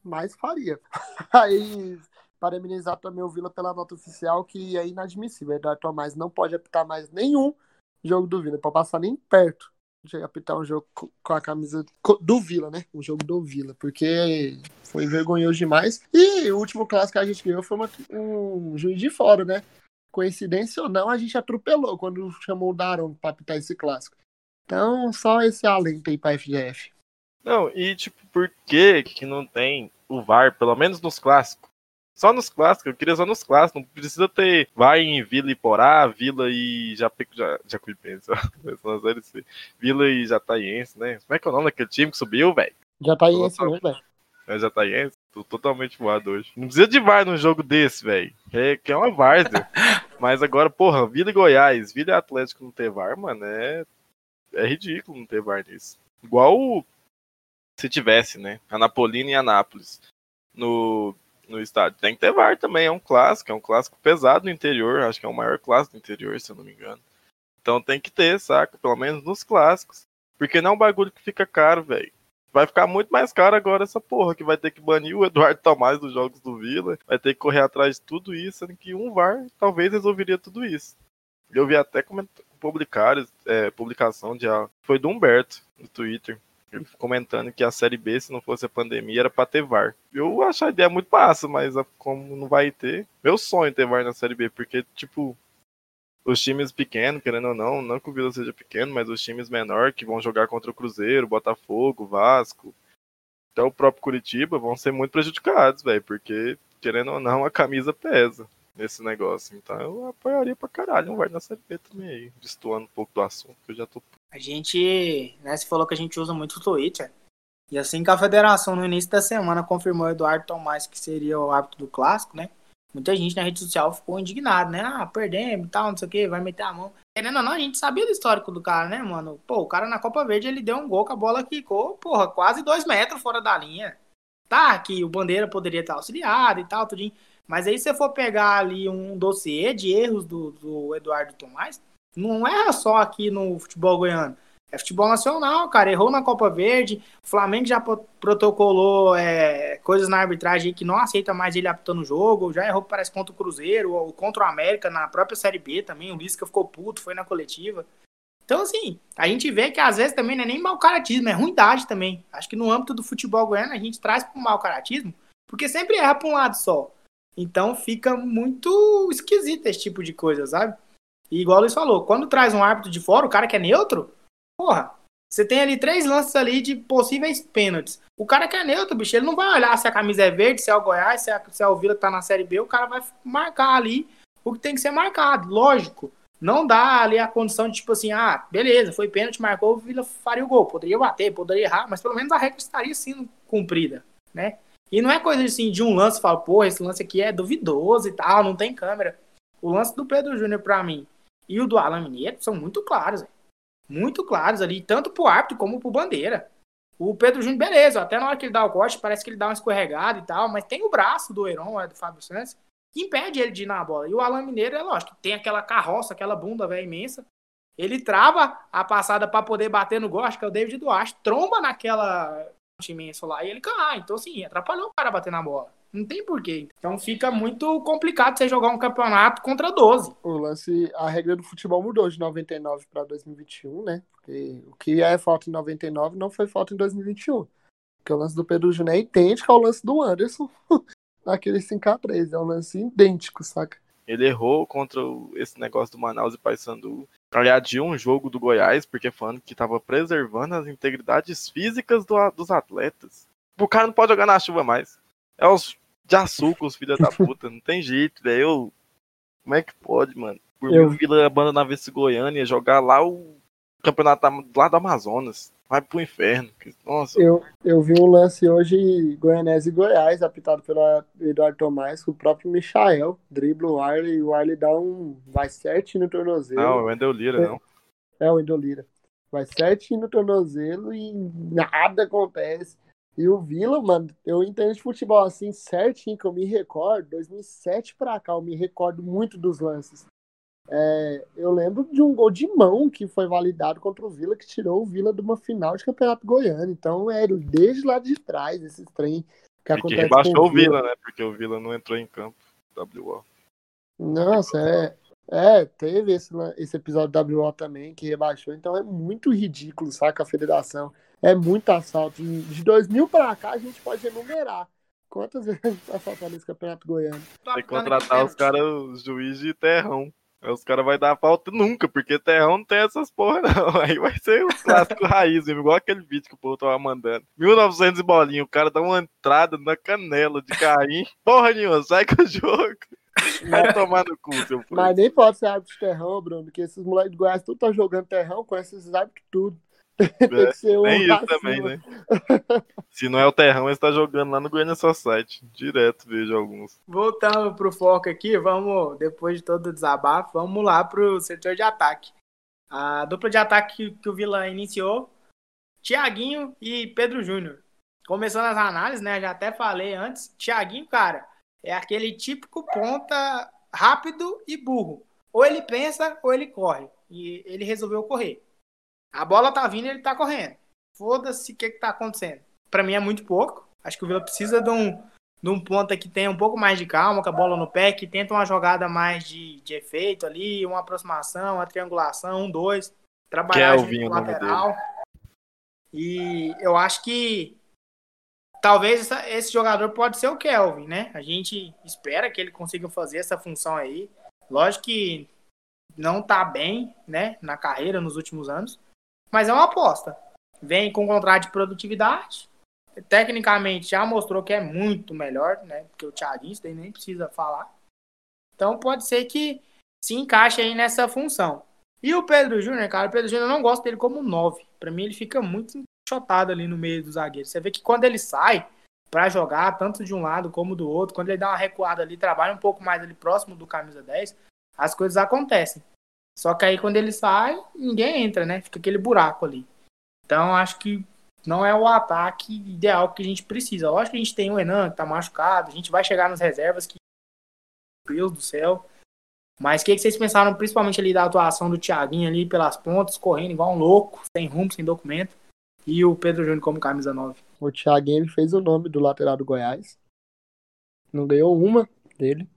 mas faria. [laughs] Aí, parabenizar também o Vila pela nota oficial, que é inadmissível. Eduardo Tomás não pode apitar mais nenhum jogo do Vila, para passar nem perto de apitar um jogo com a camisa do Vila, né? Um jogo do Vila, porque foi vergonhoso demais. E o último clássico que a gente ganhou foi uma, um juiz de fora, né? Coincidência ou não, a gente atropelou quando chamou o Daron pra apitar esse clássico. Então, só esse alento aí pra FGF. Não, e tipo, por que que não tem o VAR, pelo menos nos clássicos? Só nos clássicos, eu queria só nos clássicos, não precisa ter vai em Vila e Porá, Vila e Japeco, Jacuipense, [laughs] Vila e Jataiense, né? Como é que é o nome daquele time que subiu, velho? Jataiense mesmo, velho. É Jataiense? Tô totalmente voado hoje. Não precisa de VAR num jogo desse, velho. É, que é uma várzea. [laughs] Mas agora, porra, Vila e Goiás, Vila e Atlético não ter VAR, mano, é, é ridículo não ter VAR nisso. Igual se tivesse, né? Anapolina e Anápolis no no estádio. Tem que ter VAR também, é um clássico, é um clássico pesado no interior, acho que é o maior clássico do interior, se eu não me engano. Então tem que ter, saca? Pelo menos nos clássicos. Porque não é um bagulho que fica caro, velho. Vai ficar muito mais caro agora essa porra, que vai ter que banir o Eduardo Tomás dos jogos do Vila, vai ter que correr atrás de tudo isso, sendo que um VAR talvez resolveria tudo isso. Eu vi até publicar, é, publicação de foi do Humberto no Twitter, comentando que a Série B, se não fosse a pandemia, era pra ter VAR. Eu acho a ideia muito massa, mas como não vai ter. Meu sonho é ter VAR na Série B, porque, tipo, os times pequenos, querendo ou não, não que o Vila seja pequeno, mas os times menores que vão jogar contra o Cruzeiro, Botafogo, Vasco, até o próprio Curitiba, vão ser muito prejudicados, velho, porque, querendo ou não, a camisa pesa nesse negócio. Então eu apoiaria pra caralho um VAR na Série B também aí, destoando um pouco do assunto, que eu já tô a gente, né, você falou que a gente usa muito o Twitter. E assim que a federação, no início da semana, confirmou o Eduardo Tomás que seria o árbitro do clássico, né? Muita gente na rede social ficou indignado, né? Ah, perdemos e tal, não sei o que, vai meter a mão. Querendo ou não, a gente sabia do histórico do cara, né, mano? Pô, o cara na Copa Verde ele deu um gol com a bola quicou, porra, quase dois metros fora da linha. Tá, que o Bandeira poderia estar auxiliado e tal, tudinho. Mas aí, se você for pegar ali um dossiê de erros do, do Eduardo Tomás, não é só aqui no futebol goiano. É futebol nacional, cara. Errou na Copa Verde. O Flamengo já protocolou é, coisas na arbitragem que não aceita mais ele apitando o jogo. Já errou, parece, contra o Cruzeiro, ou contra o América, na própria Série B também. O Lisca ficou puto, foi na coletiva. Então, assim, a gente vê que às vezes também não é nem mau caratismo, é ruindade também. Acho que no âmbito do futebol goiano a gente traz para o mau caratismo, porque sempre erra para um lado só. Então fica muito esquisito esse tipo de coisa, sabe? E igual Luiz falou, quando traz um árbitro de fora, o cara que é neutro, porra, você tem ali três lances ali de possíveis pênaltis. O cara que é neutro, bicho, ele não vai olhar se a camisa é verde, se é o Goiás, se é, se é o Vila que tá na Série B, o cara vai marcar ali o que tem que ser marcado, lógico. Não dá ali a condição de tipo assim, ah, beleza, foi pênalti, marcou, o Vila faria o gol. Poderia bater, poderia errar, mas pelo menos a regra estaria sendo cumprida, né? E não é coisa assim de um lance, fala, pô, esse lance aqui é duvidoso e tal, não tem câmera. O lance do Pedro Júnior, para mim, e o do Alan Mineiro são muito claros, muito claros ali, tanto pro árbitro como pro bandeira. O Pedro Júnior, beleza, até na hora que ele dá o corte, parece que ele dá uma escorregada e tal, mas tem o braço do Heron, é, do Fábio Santos, que impede ele de ir na bola. E o Alan Mineiro, é lógico, tem aquela carroça, aquela bunda velho imensa. Ele trava a passada para poder bater no acho que é o David Duarte, tromba naquela imenso lá e ele cai. Então, assim, atrapalhou o cara bater na bola. Não tem porquê. Então fica muito complicado você jogar um campeonato contra 12. O lance, a regra do futebol mudou de 99 para 2021, né? Porque o que é falta em 99 não foi falta em 2021. Porque o lance do Pedro Júnior é idêntico ao lance do Anderson [laughs] naquele 5x3. É um lance idêntico, saca? Ele errou contra esse negócio do Manaus e Paysandu. De um jogo do Goiás, porque falando que estava preservando as integridades físicas do, dos atletas. O cara não pode jogar na chuva mais. É os de açúcar, os filhos da [laughs] puta. Não tem jeito, velho. Como é que pode, mano? Por eu... mim, Vila abandonar esse Goiânia, jogar lá o campeonato lá do Amazonas. Vai pro inferno. Nossa. Eu, eu vi um lance hoje, Goianese e Goiás, apitado pelo Eduardo Tomás, com o próprio Michael. Dribla o Arley e o Arley dá um. Vai certinho no tornozelo. Não, é o Wendel Lira, é, não. É o Wendel Lira. Vai certinho no tornozelo e nada acontece. E o Vila, mano, eu entendo de futebol assim certinho, que eu me recordo, 2007 pra cá, eu me recordo muito dos lances. É, eu lembro de um gol de mão que foi validado contra o Vila, que tirou o Vila de uma final de campeonato goiano. Então, é desde lá de trás, esses trem que acontece. Que rebaixou o Vila, né? Porque o Vila não entrou em campo. WO. Nossa, é, É, teve esse, esse episódio da WO também, que rebaixou, então é muito ridículo, saca, a federação. É muito assalto. De 2000 para cá, a gente pode enumerar quantas [laughs] vezes a gente tá assaltando esse campeonato goiano. Tem que contratar os caras, os juízes de terrão. Os caras vão dar falta nunca, porque terrão não tem essas porra, [laughs] não. Aí vai ser o clássico raiz, mesmo, igual aquele vídeo que o povo tava mandando. 1900 e bolinha, o cara dá uma entrada na canela de carrinho. [laughs] Porra nenhuma, sai com o jogo. [laughs] Vai tomar no cu, seu Mas nem pode ser árbitro de terrão, Bruno, porque esses moleques do Goiás tudo tá jogando terrão, conhece esses árbitros tudo. Tem que ser um isso também, né? Se não é o terrão, ele está jogando lá no Goiânia Society. Direto, vejo alguns. Voltando pro foco aqui, vamos, depois de todo o desabafo, vamos lá pro setor de ataque. A dupla de ataque que o Vila iniciou, Tiaguinho e Pedro Júnior. Começando as análises, né? Já até falei antes. Tiaguinho, cara, é aquele típico ponta rápido e burro. Ou ele pensa ou ele corre. E ele resolveu correr. A bola tá vindo e ele tá correndo. Foda-se o que, que tá acontecendo. Para mim é muito pouco. Acho que o Vila precisa de um, de um ponta que tenha um pouco mais de calma, com a bola no pé, que tenta uma jogada mais de, de efeito ali, uma aproximação, uma triangulação, um, dois. Trabalhar Kelvin, no lateral. E eu acho que talvez essa, esse jogador pode ser o Kelvin, né? A gente espera que ele consiga fazer essa função aí. Lógico que não tá bem, né, na carreira nos últimos anos, mas é uma aposta. Vem com um contrato de produtividade. Tecnicamente já mostrou que é muito melhor, né? Porque o Thiaguinho, isso daí nem precisa falar. Então pode ser que se encaixe aí nessa função. E o Pedro Júnior, cara, o Pedro Júnior eu não gosto dele como 9. Para mim ele fica muito enxotado ali no meio dos zagueiros. Você vê que quando ele sai para jogar, tanto de um lado como do outro, quando ele dá uma recuada ali, trabalha um pouco mais ali próximo do camisa 10, as coisas acontecem. Só que aí quando ele sai, ninguém entra, né? Fica aquele buraco ali. Então acho que não é o ataque ideal que a gente precisa. Lógico que a gente tem o Enan que tá machucado, a gente vai chegar nas reservas que. Deus do céu. Mas o que, que, vocês pensaram, principalmente ali da atuação do Thiaguinho ali pelas pontas, correndo igual um louco, sem rumo, sem documento, e o Pedro Júnior como camisa 9? O Thiaguinho ele fez o nome do lateral do Goiás. Não ganhou uma dele.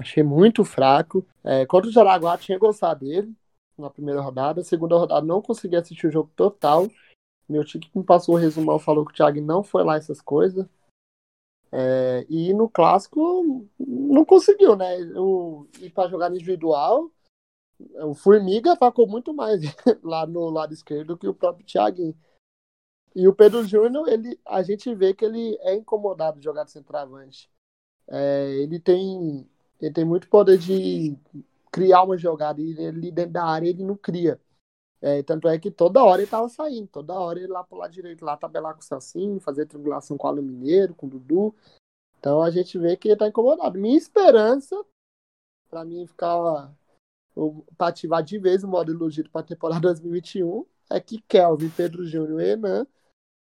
Achei muito fraco. É, contra o Jaraguá, tinha gostado dele na primeira rodada. Segunda rodada, não consegui assistir o jogo total. Meu tio que me passou o resumão falou que o Thiago não foi lá essas coisas. É, e no clássico não conseguiu, né? O, ir para jogar individual, o Formiga atacou muito mais [laughs] lá no lado esquerdo que o próprio Thiaguinho. E o Pedro Júnior, ele, a gente vê que ele é incomodado de jogar de centroavante. É, ele tem ele tem muito poder de criar uma jogada e ele dentro da área ele não cria. É, tanto é que toda hora ele tava saindo, toda hora ele lá pro lado direito, lá tabelar com o Celcinho, fazer triangulação com o Alan Mineiro, com o Dudu. Então a gente vê que ele tá incomodado. Minha esperança, para mim ficar para ativar de vez o modo iludido para a temporada [laughs] 2021, é que Kelvin, Pedro Júnior e Enan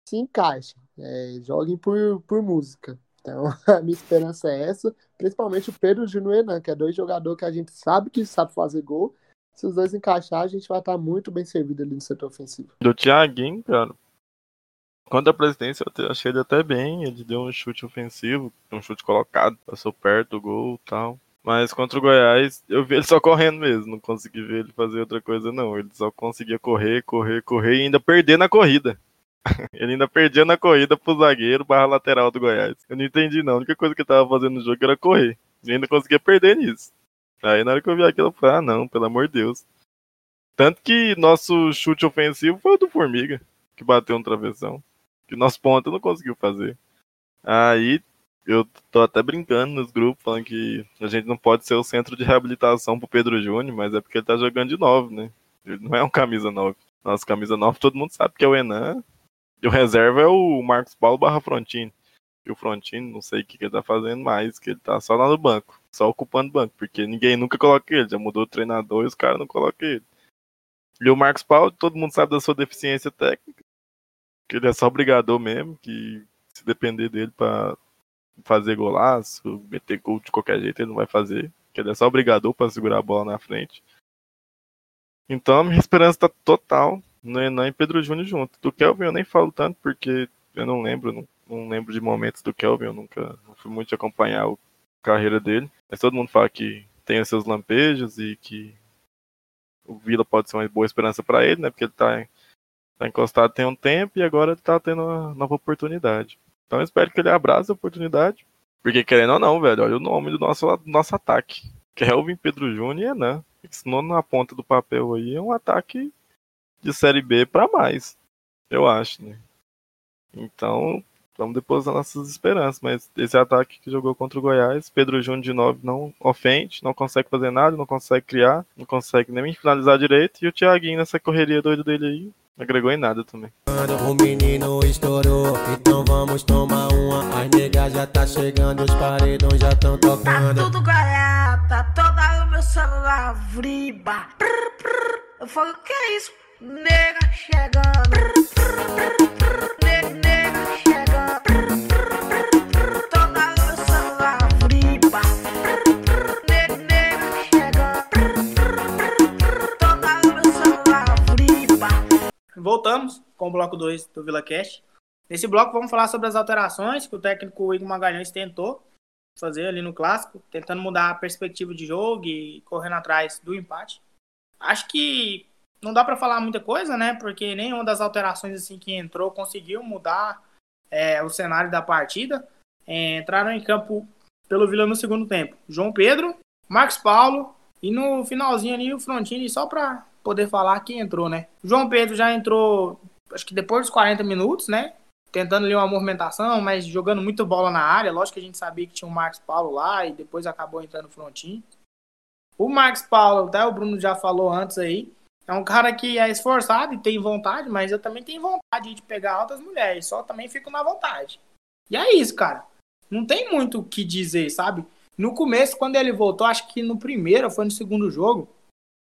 se encaixem, é, joguem por, por música. Então, [laughs] a minha esperança é essa, principalmente o Pedro Júnior e Enan, que é dois jogadores que a gente sabe que sabe fazer gol. Se os dois encaixar, a gente vai estar muito bem servido ali no setor ofensivo. Do Thiaguinho, cara, quando a presidência eu achei ele até bem, ele deu um chute ofensivo, um chute colocado, passou perto do gol e tal. Mas contra o Goiás, eu vi ele só correndo mesmo, não consegui ver ele fazer outra coisa não. Ele só conseguia correr, correr, correr e ainda perder na corrida. Ele ainda perdia na corrida pro zagueiro barra lateral do Goiás. Eu não entendi não. A única coisa que ele tava fazendo no jogo era correr. E ainda conseguia perder nisso. Aí na hora que eu vi aquilo, eu falei, ah não, pelo amor de Deus. Tanto que nosso chute ofensivo foi o do Formiga, que bateu no travessão. Que nosso ponto não conseguiu fazer. Aí eu tô até brincando nos grupos, falando que a gente não pode ser o centro de reabilitação pro Pedro Júnior, mas é porque ele tá jogando de novo, né? Ele não é um camisa 9. Nosso camisa 9 todo mundo sabe que é o Enan e o reserva é o Marcos Paulo barra Frontini. E o Frontini, não sei o que, que ele tá fazendo mais, que ele tá só lá no banco, só ocupando banco, porque ninguém nunca coloca ele, já mudou o treinador e os caras não colocam ele. E o Marcos Paulo, todo mundo sabe da sua deficiência técnica, que ele é só brigador mesmo, que se depender dele para fazer golaço, meter gol de qualquer jeito, ele não vai fazer, que ele é só brigador para segurar a bola na frente. Então minha esperança tá total no Enan e Pedro Júnior junto. Do Kelvin eu nem falo tanto porque eu não lembro, não, não lembro de momentos do Kelvin, eu nunca não fui muito acompanhar a carreira dele. Mas todo mundo fala que tem os seus lampejos e que o Vila pode ser uma boa esperança para ele, né? Porque ele tá, tá encostado tem um tempo e agora ele tá tendo uma nova oportunidade. Então eu espero que ele abrace a oportunidade. Porque querendo ou não, velho, olha o nome do nosso, nosso ataque. Kelvin, Pedro Júnior e Enan. Senão na ponta do papel aí é um ataque de série B para mais. Eu acho, né? Então, vamos depositar nossas esperanças. Mas esse ataque que jogou contra o Goiás, Pedro Júnior de 9 não ofende, não consegue fazer nada, não consegue criar, não consegue nem finalizar direito. E o Thiaguinho nessa correria doida dele aí, não agregou em nada também. O menino estourou, então vamos tomar uma. As negas já tá chegando, os paredões já tão tocando. Tá tudo garata, toda o meu celular vriba. Eu falo, o que é isso? Nega chegando. Nega chegando. Toda meu celular vriba. Nega chegando. Toda meu celular vriba. Voltamos com o bloco 2 do Vila Cash. Nesse bloco vamos falar sobre as alterações que o técnico Igor Magalhães tentou fazer ali no clássico, tentando mudar a perspectiva de jogo e correndo atrás do empate. Acho que não dá para falar muita coisa, né? Porque nenhuma das alterações assim que entrou conseguiu mudar é, o cenário da partida. É, entraram em campo pelo Vila no segundo tempo. João Pedro, Marcos Paulo e no finalzinho ali o Frontini só para poder falar quem entrou, né? João Pedro já entrou, acho que depois dos 40 minutos, né? Tentando ali uma movimentação, mas jogando muita bola na área. Lógico que a gente sabia que tinha o Marcos Paulo lá e depois acabou entrando o Frontini. O Marcos Paulo, até o Bruno já falou antes aí, é um cara que é esforçado e tem vontade, mas eu também tenho vontade de pegar altas mulheres, só também fico na vontade. E é isso, cara. Não tem muito o que dizer, sabe? No começo, quando ele voltou, acho que no primeiro foi no segundo jogo,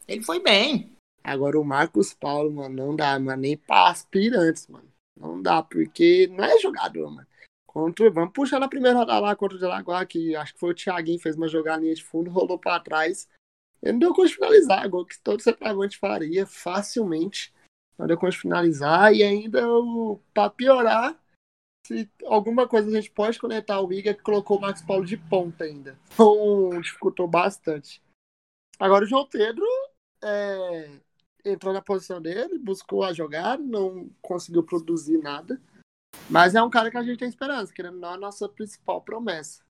ele foi bem. Agora o Marcos Paulo, mano, não dá, mano, nem pra aspirantes, mano. Não dá, porque não é jogador, mano. Contra, vamos puxar na primeira rodada lá contra o Jaraguá, que acho que foi o Thiaguinho, fez uma jogadinha de fundo, rolou pra trás. Ele não deu conta de finalizar, gol que todo centroavante faria facilmente. Não deu conta de finalizar e ainda, para piorar, se alguma coisa a gente pode conectar o Iga que colocou o Marcos Paulo de ponta ainda. Então, dificultou bastante. Agora o João Pedro é, entrou na posição dele, buscou a jogada, não conseguiu produzir nada. Mas é um cara que a gente tem esperança, querendo ou não, é a nossa principal promessa.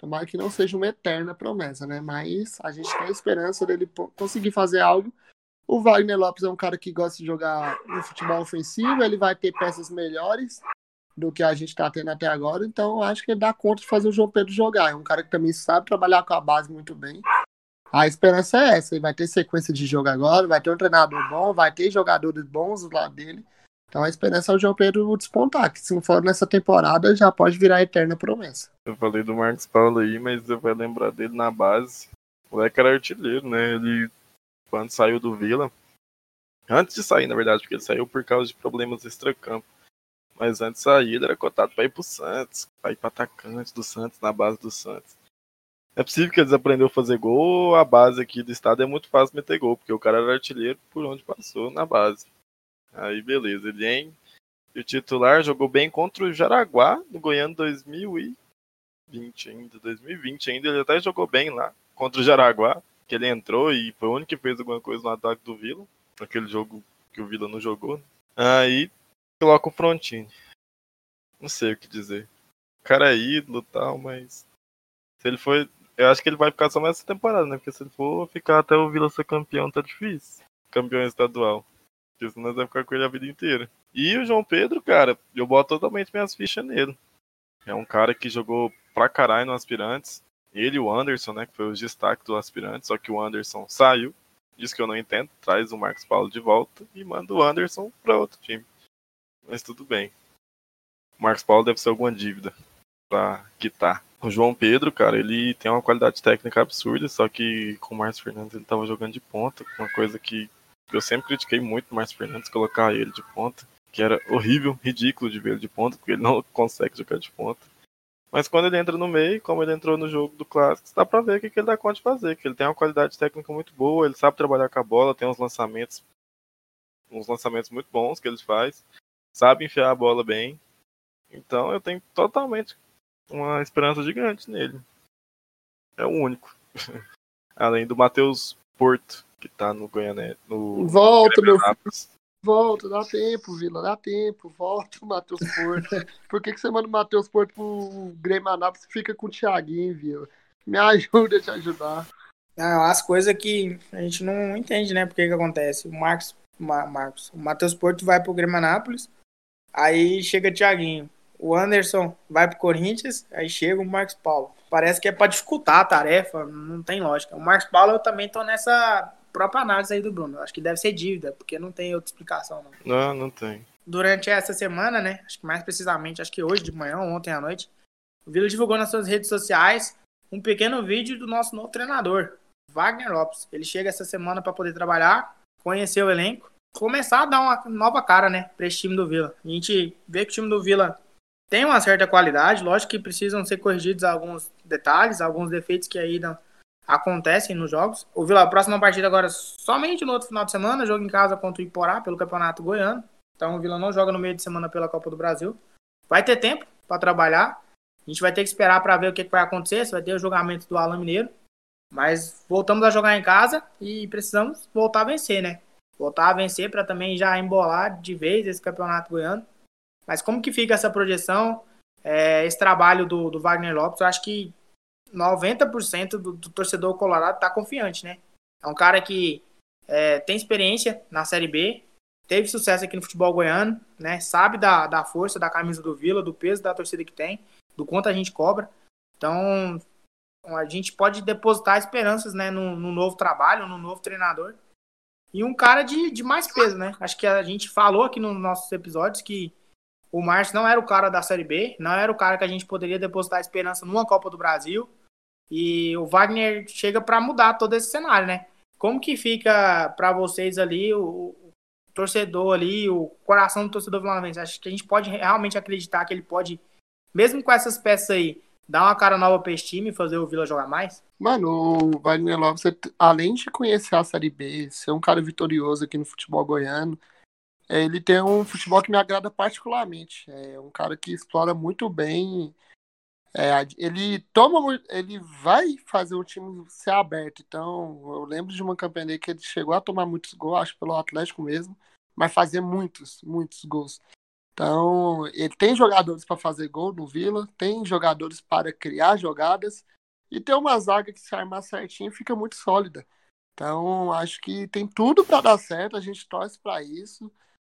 Tomara que não seja uma eterna promessa, né? Mas a gente tem esperança dele conseguir fazer algo. O Wagner Lopes é um cara que gosta de jogar no futebol ofensivo, ele vai ter peças melhores do que a gente está tendo até agora, então acho que ele dá conta de fazer o João Pedro jogar. É um cara que também sabe trabalhar com a base muito bem. A esperança é essa, ele vai ter sequência de jogo agora, vai ter um treinador bom, vai ter jogadores bons do lado dele. Então a esperança é o João Pedro despontar, que se não for nessa temporada já pode virar a eterna promessa. Eu falei do Marcos Paulo aí, mas eu vou lembrar dele na base. O moleque era artilheiro, né? Ele, quando saiu do Vila, antes de sair, na verdade, porque ele saiu por causa de problemas extra-campo. Mas antes de sair, ele era cotado para ir pro Santos, para ir para atacante do Santos, na base do Santos. É possível que eles aprenderam a fazer gol, a base aqui do estado é muito fácil meter gol, porque o cara era artilheiro por onde passou na base. Aí beleza, ele vem. E o titular jogou bem contra o Jaraguá no Goiânia 2020 ainda. 2020 ainda, ele até jogou bem lá contra o Jaraguá. Que ele entrou e foi o único que fez alguma coisa no ataque do Vila. Aquele jogo que o Vila não jogou. Né? Aí coloca o Frontini. Não sei o que dizer. O cara é ídolo e tal, mas. Se ele for. Eu acho que ele vai ficar só mais essa temporada, né? Porque se ele for ficar até o Vila ser campeão, tá difícil. Campeão estadual. Porque senão nós vamos ficar com ele a vida inteira. E o João Pedro, cara, eu boto totalmente minhas fichas nele. É um cara que jogou pra caralho no Aspirantes. Ele e o Anderson, né, que foi o destaque do Aspirantes, só que o Anderson saiu. Diz que eu não entendo, traz o Marcos Paulo de volta e manda o Anderson pra outro time. Mas tudo bem. O Marcos Paulo deve ser alguma dívida pra quitar. O João Pedro, cara, ele tem uma qualidade técnica absurda, só que com o Márcio Fernandes ele tava jogando de ponta, uma coisa que eu sempre critiquei muito Márcio Fernandes colocar ele de ponta, que era horrível, ridículo de ver ele de ponta, porque ele não [laughs] consegue jogar de ponta. Mas quando ele entra no meio, como ele entrou no jogo do Clássico, dá pra ver o que, que ele dá conta de fazer, que ele tem uma qualidade técnica muito boa, ele sabe trabalhar com a bola, tem uns lançamentos uns lançamentos muito bons que ele faz, sabe enfiar a bola bem. Então eu tenho totalmente uma esperança gigante nele. É o único. [laughs] Além do Matheus Porto, que tá no Goiânia. No Volta, meu filho. Volta, dá tempo, Vila, dá tempo. Volta o Matheus Porto. Por que, que você manda o Matheus Porto pro Grêmio Anápolis e fica com o Thiaguinho, Vila? Me ajuda a te ajudar. Ah, as coisas que a gente não entende, né? Por que que acontece. O Marcos, Ma- Marcos, o Matheus Porto vai pro Grêmio Anápolis, aí chega o Thiaguinho. O Anderson vai pro Corinthians, aí chega o Marcos Paulo. Parece que é pra dificultar a tarefa, não tem lógica. O Marcos Paulo eu também tô nessa própria análise aí do Bruno. Acho que deve ser dívida, porque não tem outra explicação, não. Não, não tem. durante essa semana, né? Acho que mais precisamente, acho que hoje de manhã, ou ontem à noite, o Vila divulgou nas suas redes sociais um pequeno vídeo do nosso novo treinador, Wagner Lopes. Ele chega essa semana para poder trabalhar, conhecer o elenco, começar a dar uma nova cara, né, para esse time do Vila. A gente vê que o time do Vila tem uma certa qualidade, lógico que precisam ser corrigidos alguns detalhes, alguns defeitos que ainda acontecem nos jogos. O Vila, próxima partida agora somente no outro final de semana, jogo em casa contra o Iporá pelo Campeonato Goiano. Então o Vila não joga no meio de semana pela Copa do Brasil. Vai ter tempo para trabalhar. A gente vai ter que esperar para ver o que, que vai acontecer. Se vai ter o julgamento do Alan Mineiro. Mas voltamos a jogar em casa e precisamos voltar a vencer, né? Voltar a vencer para também já embolar de vez esse campeonato goiano. Mas como que fica essa projeção, é, esse trabalho do, do Wagner Lopes? Eu acho que 90% do, do torcedor colorado está confiante, né? É um cara que é, tem experiência na Série B, teve sucesso aqui no futebol goiano, né? Sabe da, da força da camisa do Vila, do peso da torcida que tem, do quanto a gente cobra. Então, a gente pode depositar esperanças, né, no, no novo trabalho, no novo treinador. E um cara de, de mais peso, né? Acho que a gente falou aqui nos nossos episódios que o Márcio não era o cara da Série B, não era o cara que a gente poderia depositar esperança numa Copa do Brasil. E o Wagner chega para mudar todo esse cenário, né? Como que fica para vocês ali o, o torcedor ali, o coração do torcedor vilanovense? Acho que a gente pode realmente acreditar que ele pode, mesmo com essas peças aí, dar uma cara nova para esse time e fazer o Vila jogar mais? Mano, o Wagner Lopes, além de conhecer a Série B, ser um cara vitorioso aqui no futebol goiano, é, ele tem um futebol que me agrada particularmente. É um cara que explora muito bem. É, ele toma, ele vai fazer o time ser aberto. Então, eu lembro de uma campanha que ele chegou a tomar muitos gols, acho pelo Atlético mesmo, mas fazer muitos, muitos gols. Então, ele tem jogadores para fazer gol no Vila, tem jogadores para criar jogadas e tem uma zaga que se armar certinho fica muito sólida. Então, acho que tem tudo para dar certo, a gente torce para isso.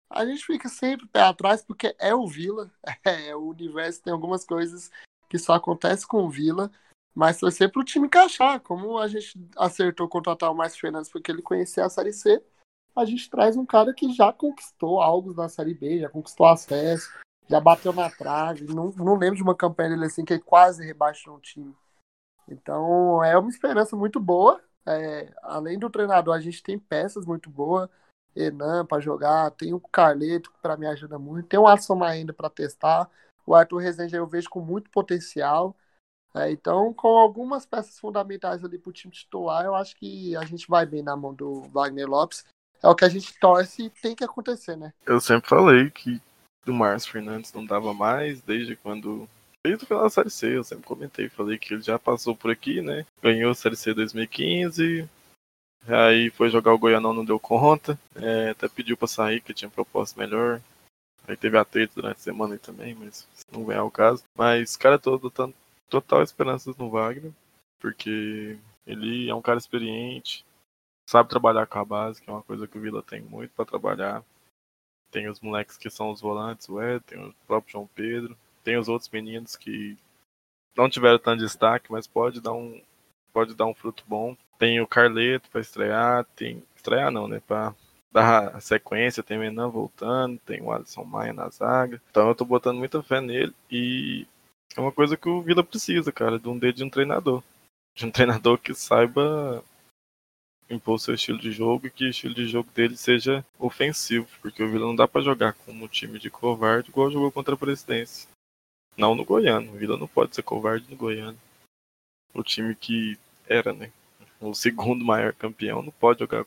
A gente fica sempre pé atrás porque é o Vila, [laughs] é, o universo tem algumas coisas que só acontece com o Vila, mas torcer para o time encaixar, como a gente acertou contratar o Márcio Fernandes porque ele conhecia a Série C, a gente traz um cara que já conquistou algo na Série B, já conquistou acesso, já bateu na trave, não, não lembro de uma campanha dele assim que ele quase rebaixou um time. Então é uma esperança muito boa. É, além do treinador, a gente tem peças muito boas. Enan para jogar, tem o Carleto que para mim ajuda muito, tem o Alisson ainda para testar. O Arthur Rezende eu vejo com muito potencial. É, então, com algumas peças fundamentais ali para o time titular, eu acho que a gente vai bem na mão do Wagner Lopes. É o que a gente torce e tem que acontecer, né? Eu sempre falei que o Márcio Fernandes não dava mais desde quando. Desde o final da Série C, eu sempre comentei, falei que ele já passou por aqui, né? Ganhou a Série C 2015, aí foi jogar o Goianão, não deu conta, é, até pediu pra sair, que tinha proposta melhor. Aí teve atrito durante a semana aí também, mas não é o caso. Mas, cara, eu tô botando total esperanças no Wagner, porque ele é um cara experiente, sabe trabalhar com a base, que é uma coisa que o Vila tem muito pra trabalhar. Tem os moleques que são os volantes, o Ed, tem o próprio João Pedro, tem os outros meninos que não tiveram tanto destaque, mas pode dar um pode dar um fruto bom. Tem o Carleto para estrear, tem estrear não, né, para dar a sequência, tem o voltando, tem o Alisson Maia na zaga. Então eu tô botando muita fé nele e é uma coisa que o Vila precisa, cara, de um dedo de um treinador. De um treinador que saiba impor seu estilo de jogo e que o estilo de jogo dele seja ofensivo, porque o Vila não dá para jogar como um time de covarde igual jogou contra a Presidência. Não no Goiano, o Vila não pode ser covarde no Goiano. O time que era, né, o segundo maior campeão não pode jogar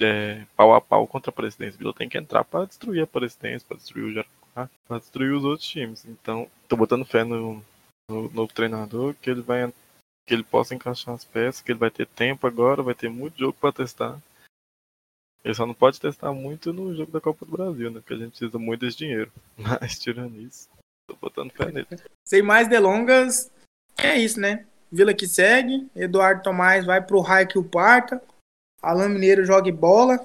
é, pau a pau contra a Presidência. Vila tem que entrar para destruir a Presidência, para destruir o Jaraguá, para destruir os outros times. Então, tô botando fé no, no novo treinador que ele vai que ele possa encaixar as peças, que ele vai ter tempo agora, vai ter muito jogo para testar. Ele só não pode testar muito no jogo da Copa do Brasil, né? Porque a gente precisa muito desse dinheiro. [laughs] Mas tirando isso, tô botando fé nele. Sem mais delongas, é isso, né? Vila que segue, Eduardo Tomás vai pro raio que o parta, Alain Mineiro jogue bola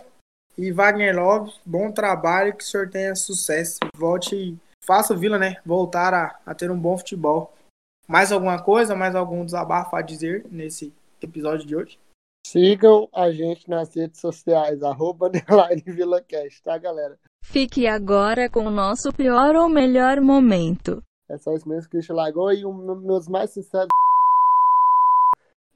e Wagner Love, bom trabalho, que o senhor tenha sucesso. Volte, faça o Vila, né? Voltar a, a ter um bom futebol. Mais alguma coisa, mais algum desabafo a dizer nesse episódio de hoje? Sigam a gente nas redes sociais, arroba [laughs] VilaCast, tá, galera? Fique agora com o nosso pior ou melhor momento. É só isso mesmo, Christian Lagoa e um meus mais sinceros.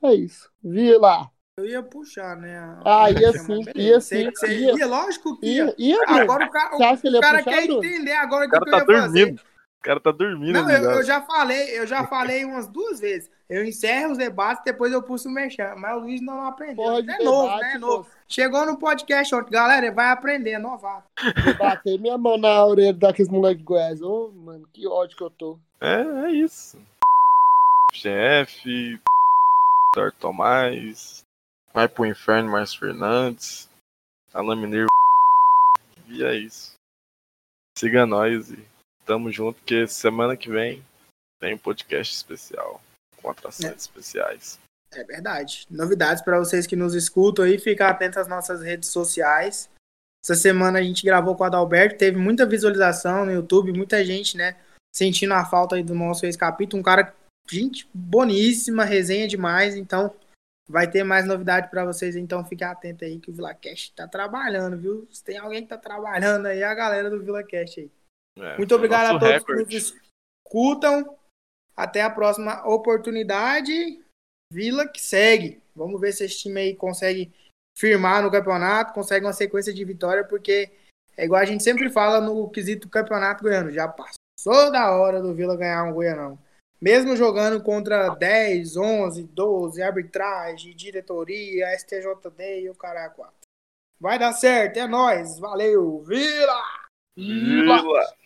É isso. Vila! Eu ia puxar, né? a- Ah, ia sim, ia sim, você ia. ia, lógico que ia. Ia, ia? Agora o cara, que o ia cara quer entender agora o que, cara que eu tá ia fazer. dormindo. O cara tá dormindo, Não, eu, eu já falei, eu já falei umas duas vezes. Eu encerro os debates, depois eu puxo o mexer. Mas o Luiz não aprendeu. Porra é novo, debate, né? É novo. Chegou no podcast ontem. Galera, ele vai aprender, é novato. Vou bater minha mão na orelha daqueles moleques de Goiás. Ô, mano, que ódio que eu tô. É, é isso. Chefe, Dr. Vai pro inferno, Márcio Fernandes, Alain Mineiro. E é isso. Siga nós e tamo junto, porque semana que vem tem um podcast especial com atrações É. especiais. É verdade. Novidades para vocês que nos escutam aí, ficar atentos às nossas redes sociais. Essa semana a gente gravou com o Adalberto, teve muita visualização no YouTube, muita gente, né, sentindo a falta aí do nosso ex-capítulo. Um cara, gente boníssima, resenha demais, então vai ter mais novidade para vocês, então fiquem atentos aí que o VilaCast tá trabalhando, viu? Se tem alguém que tá trabalhando aí, é a galera do VilaCast aí. É, Muito foi obrigado a todos que nos escutam. Até a próxima oportunidade. Vila que segue. Vamos ver se esse time aí consegue firmar no campeonato, consegue uma sequência de vitória, porque é igual a gente sempre fala no quesito campeonato goiano. Já passou da hora do Vila ganhar um goianão. Mesmo jogando contra 10, 11, 12, arbitragem, diretoria, STJD e o cara 4. Vai dar certo, é nóis. Valeu, Vila! Vila!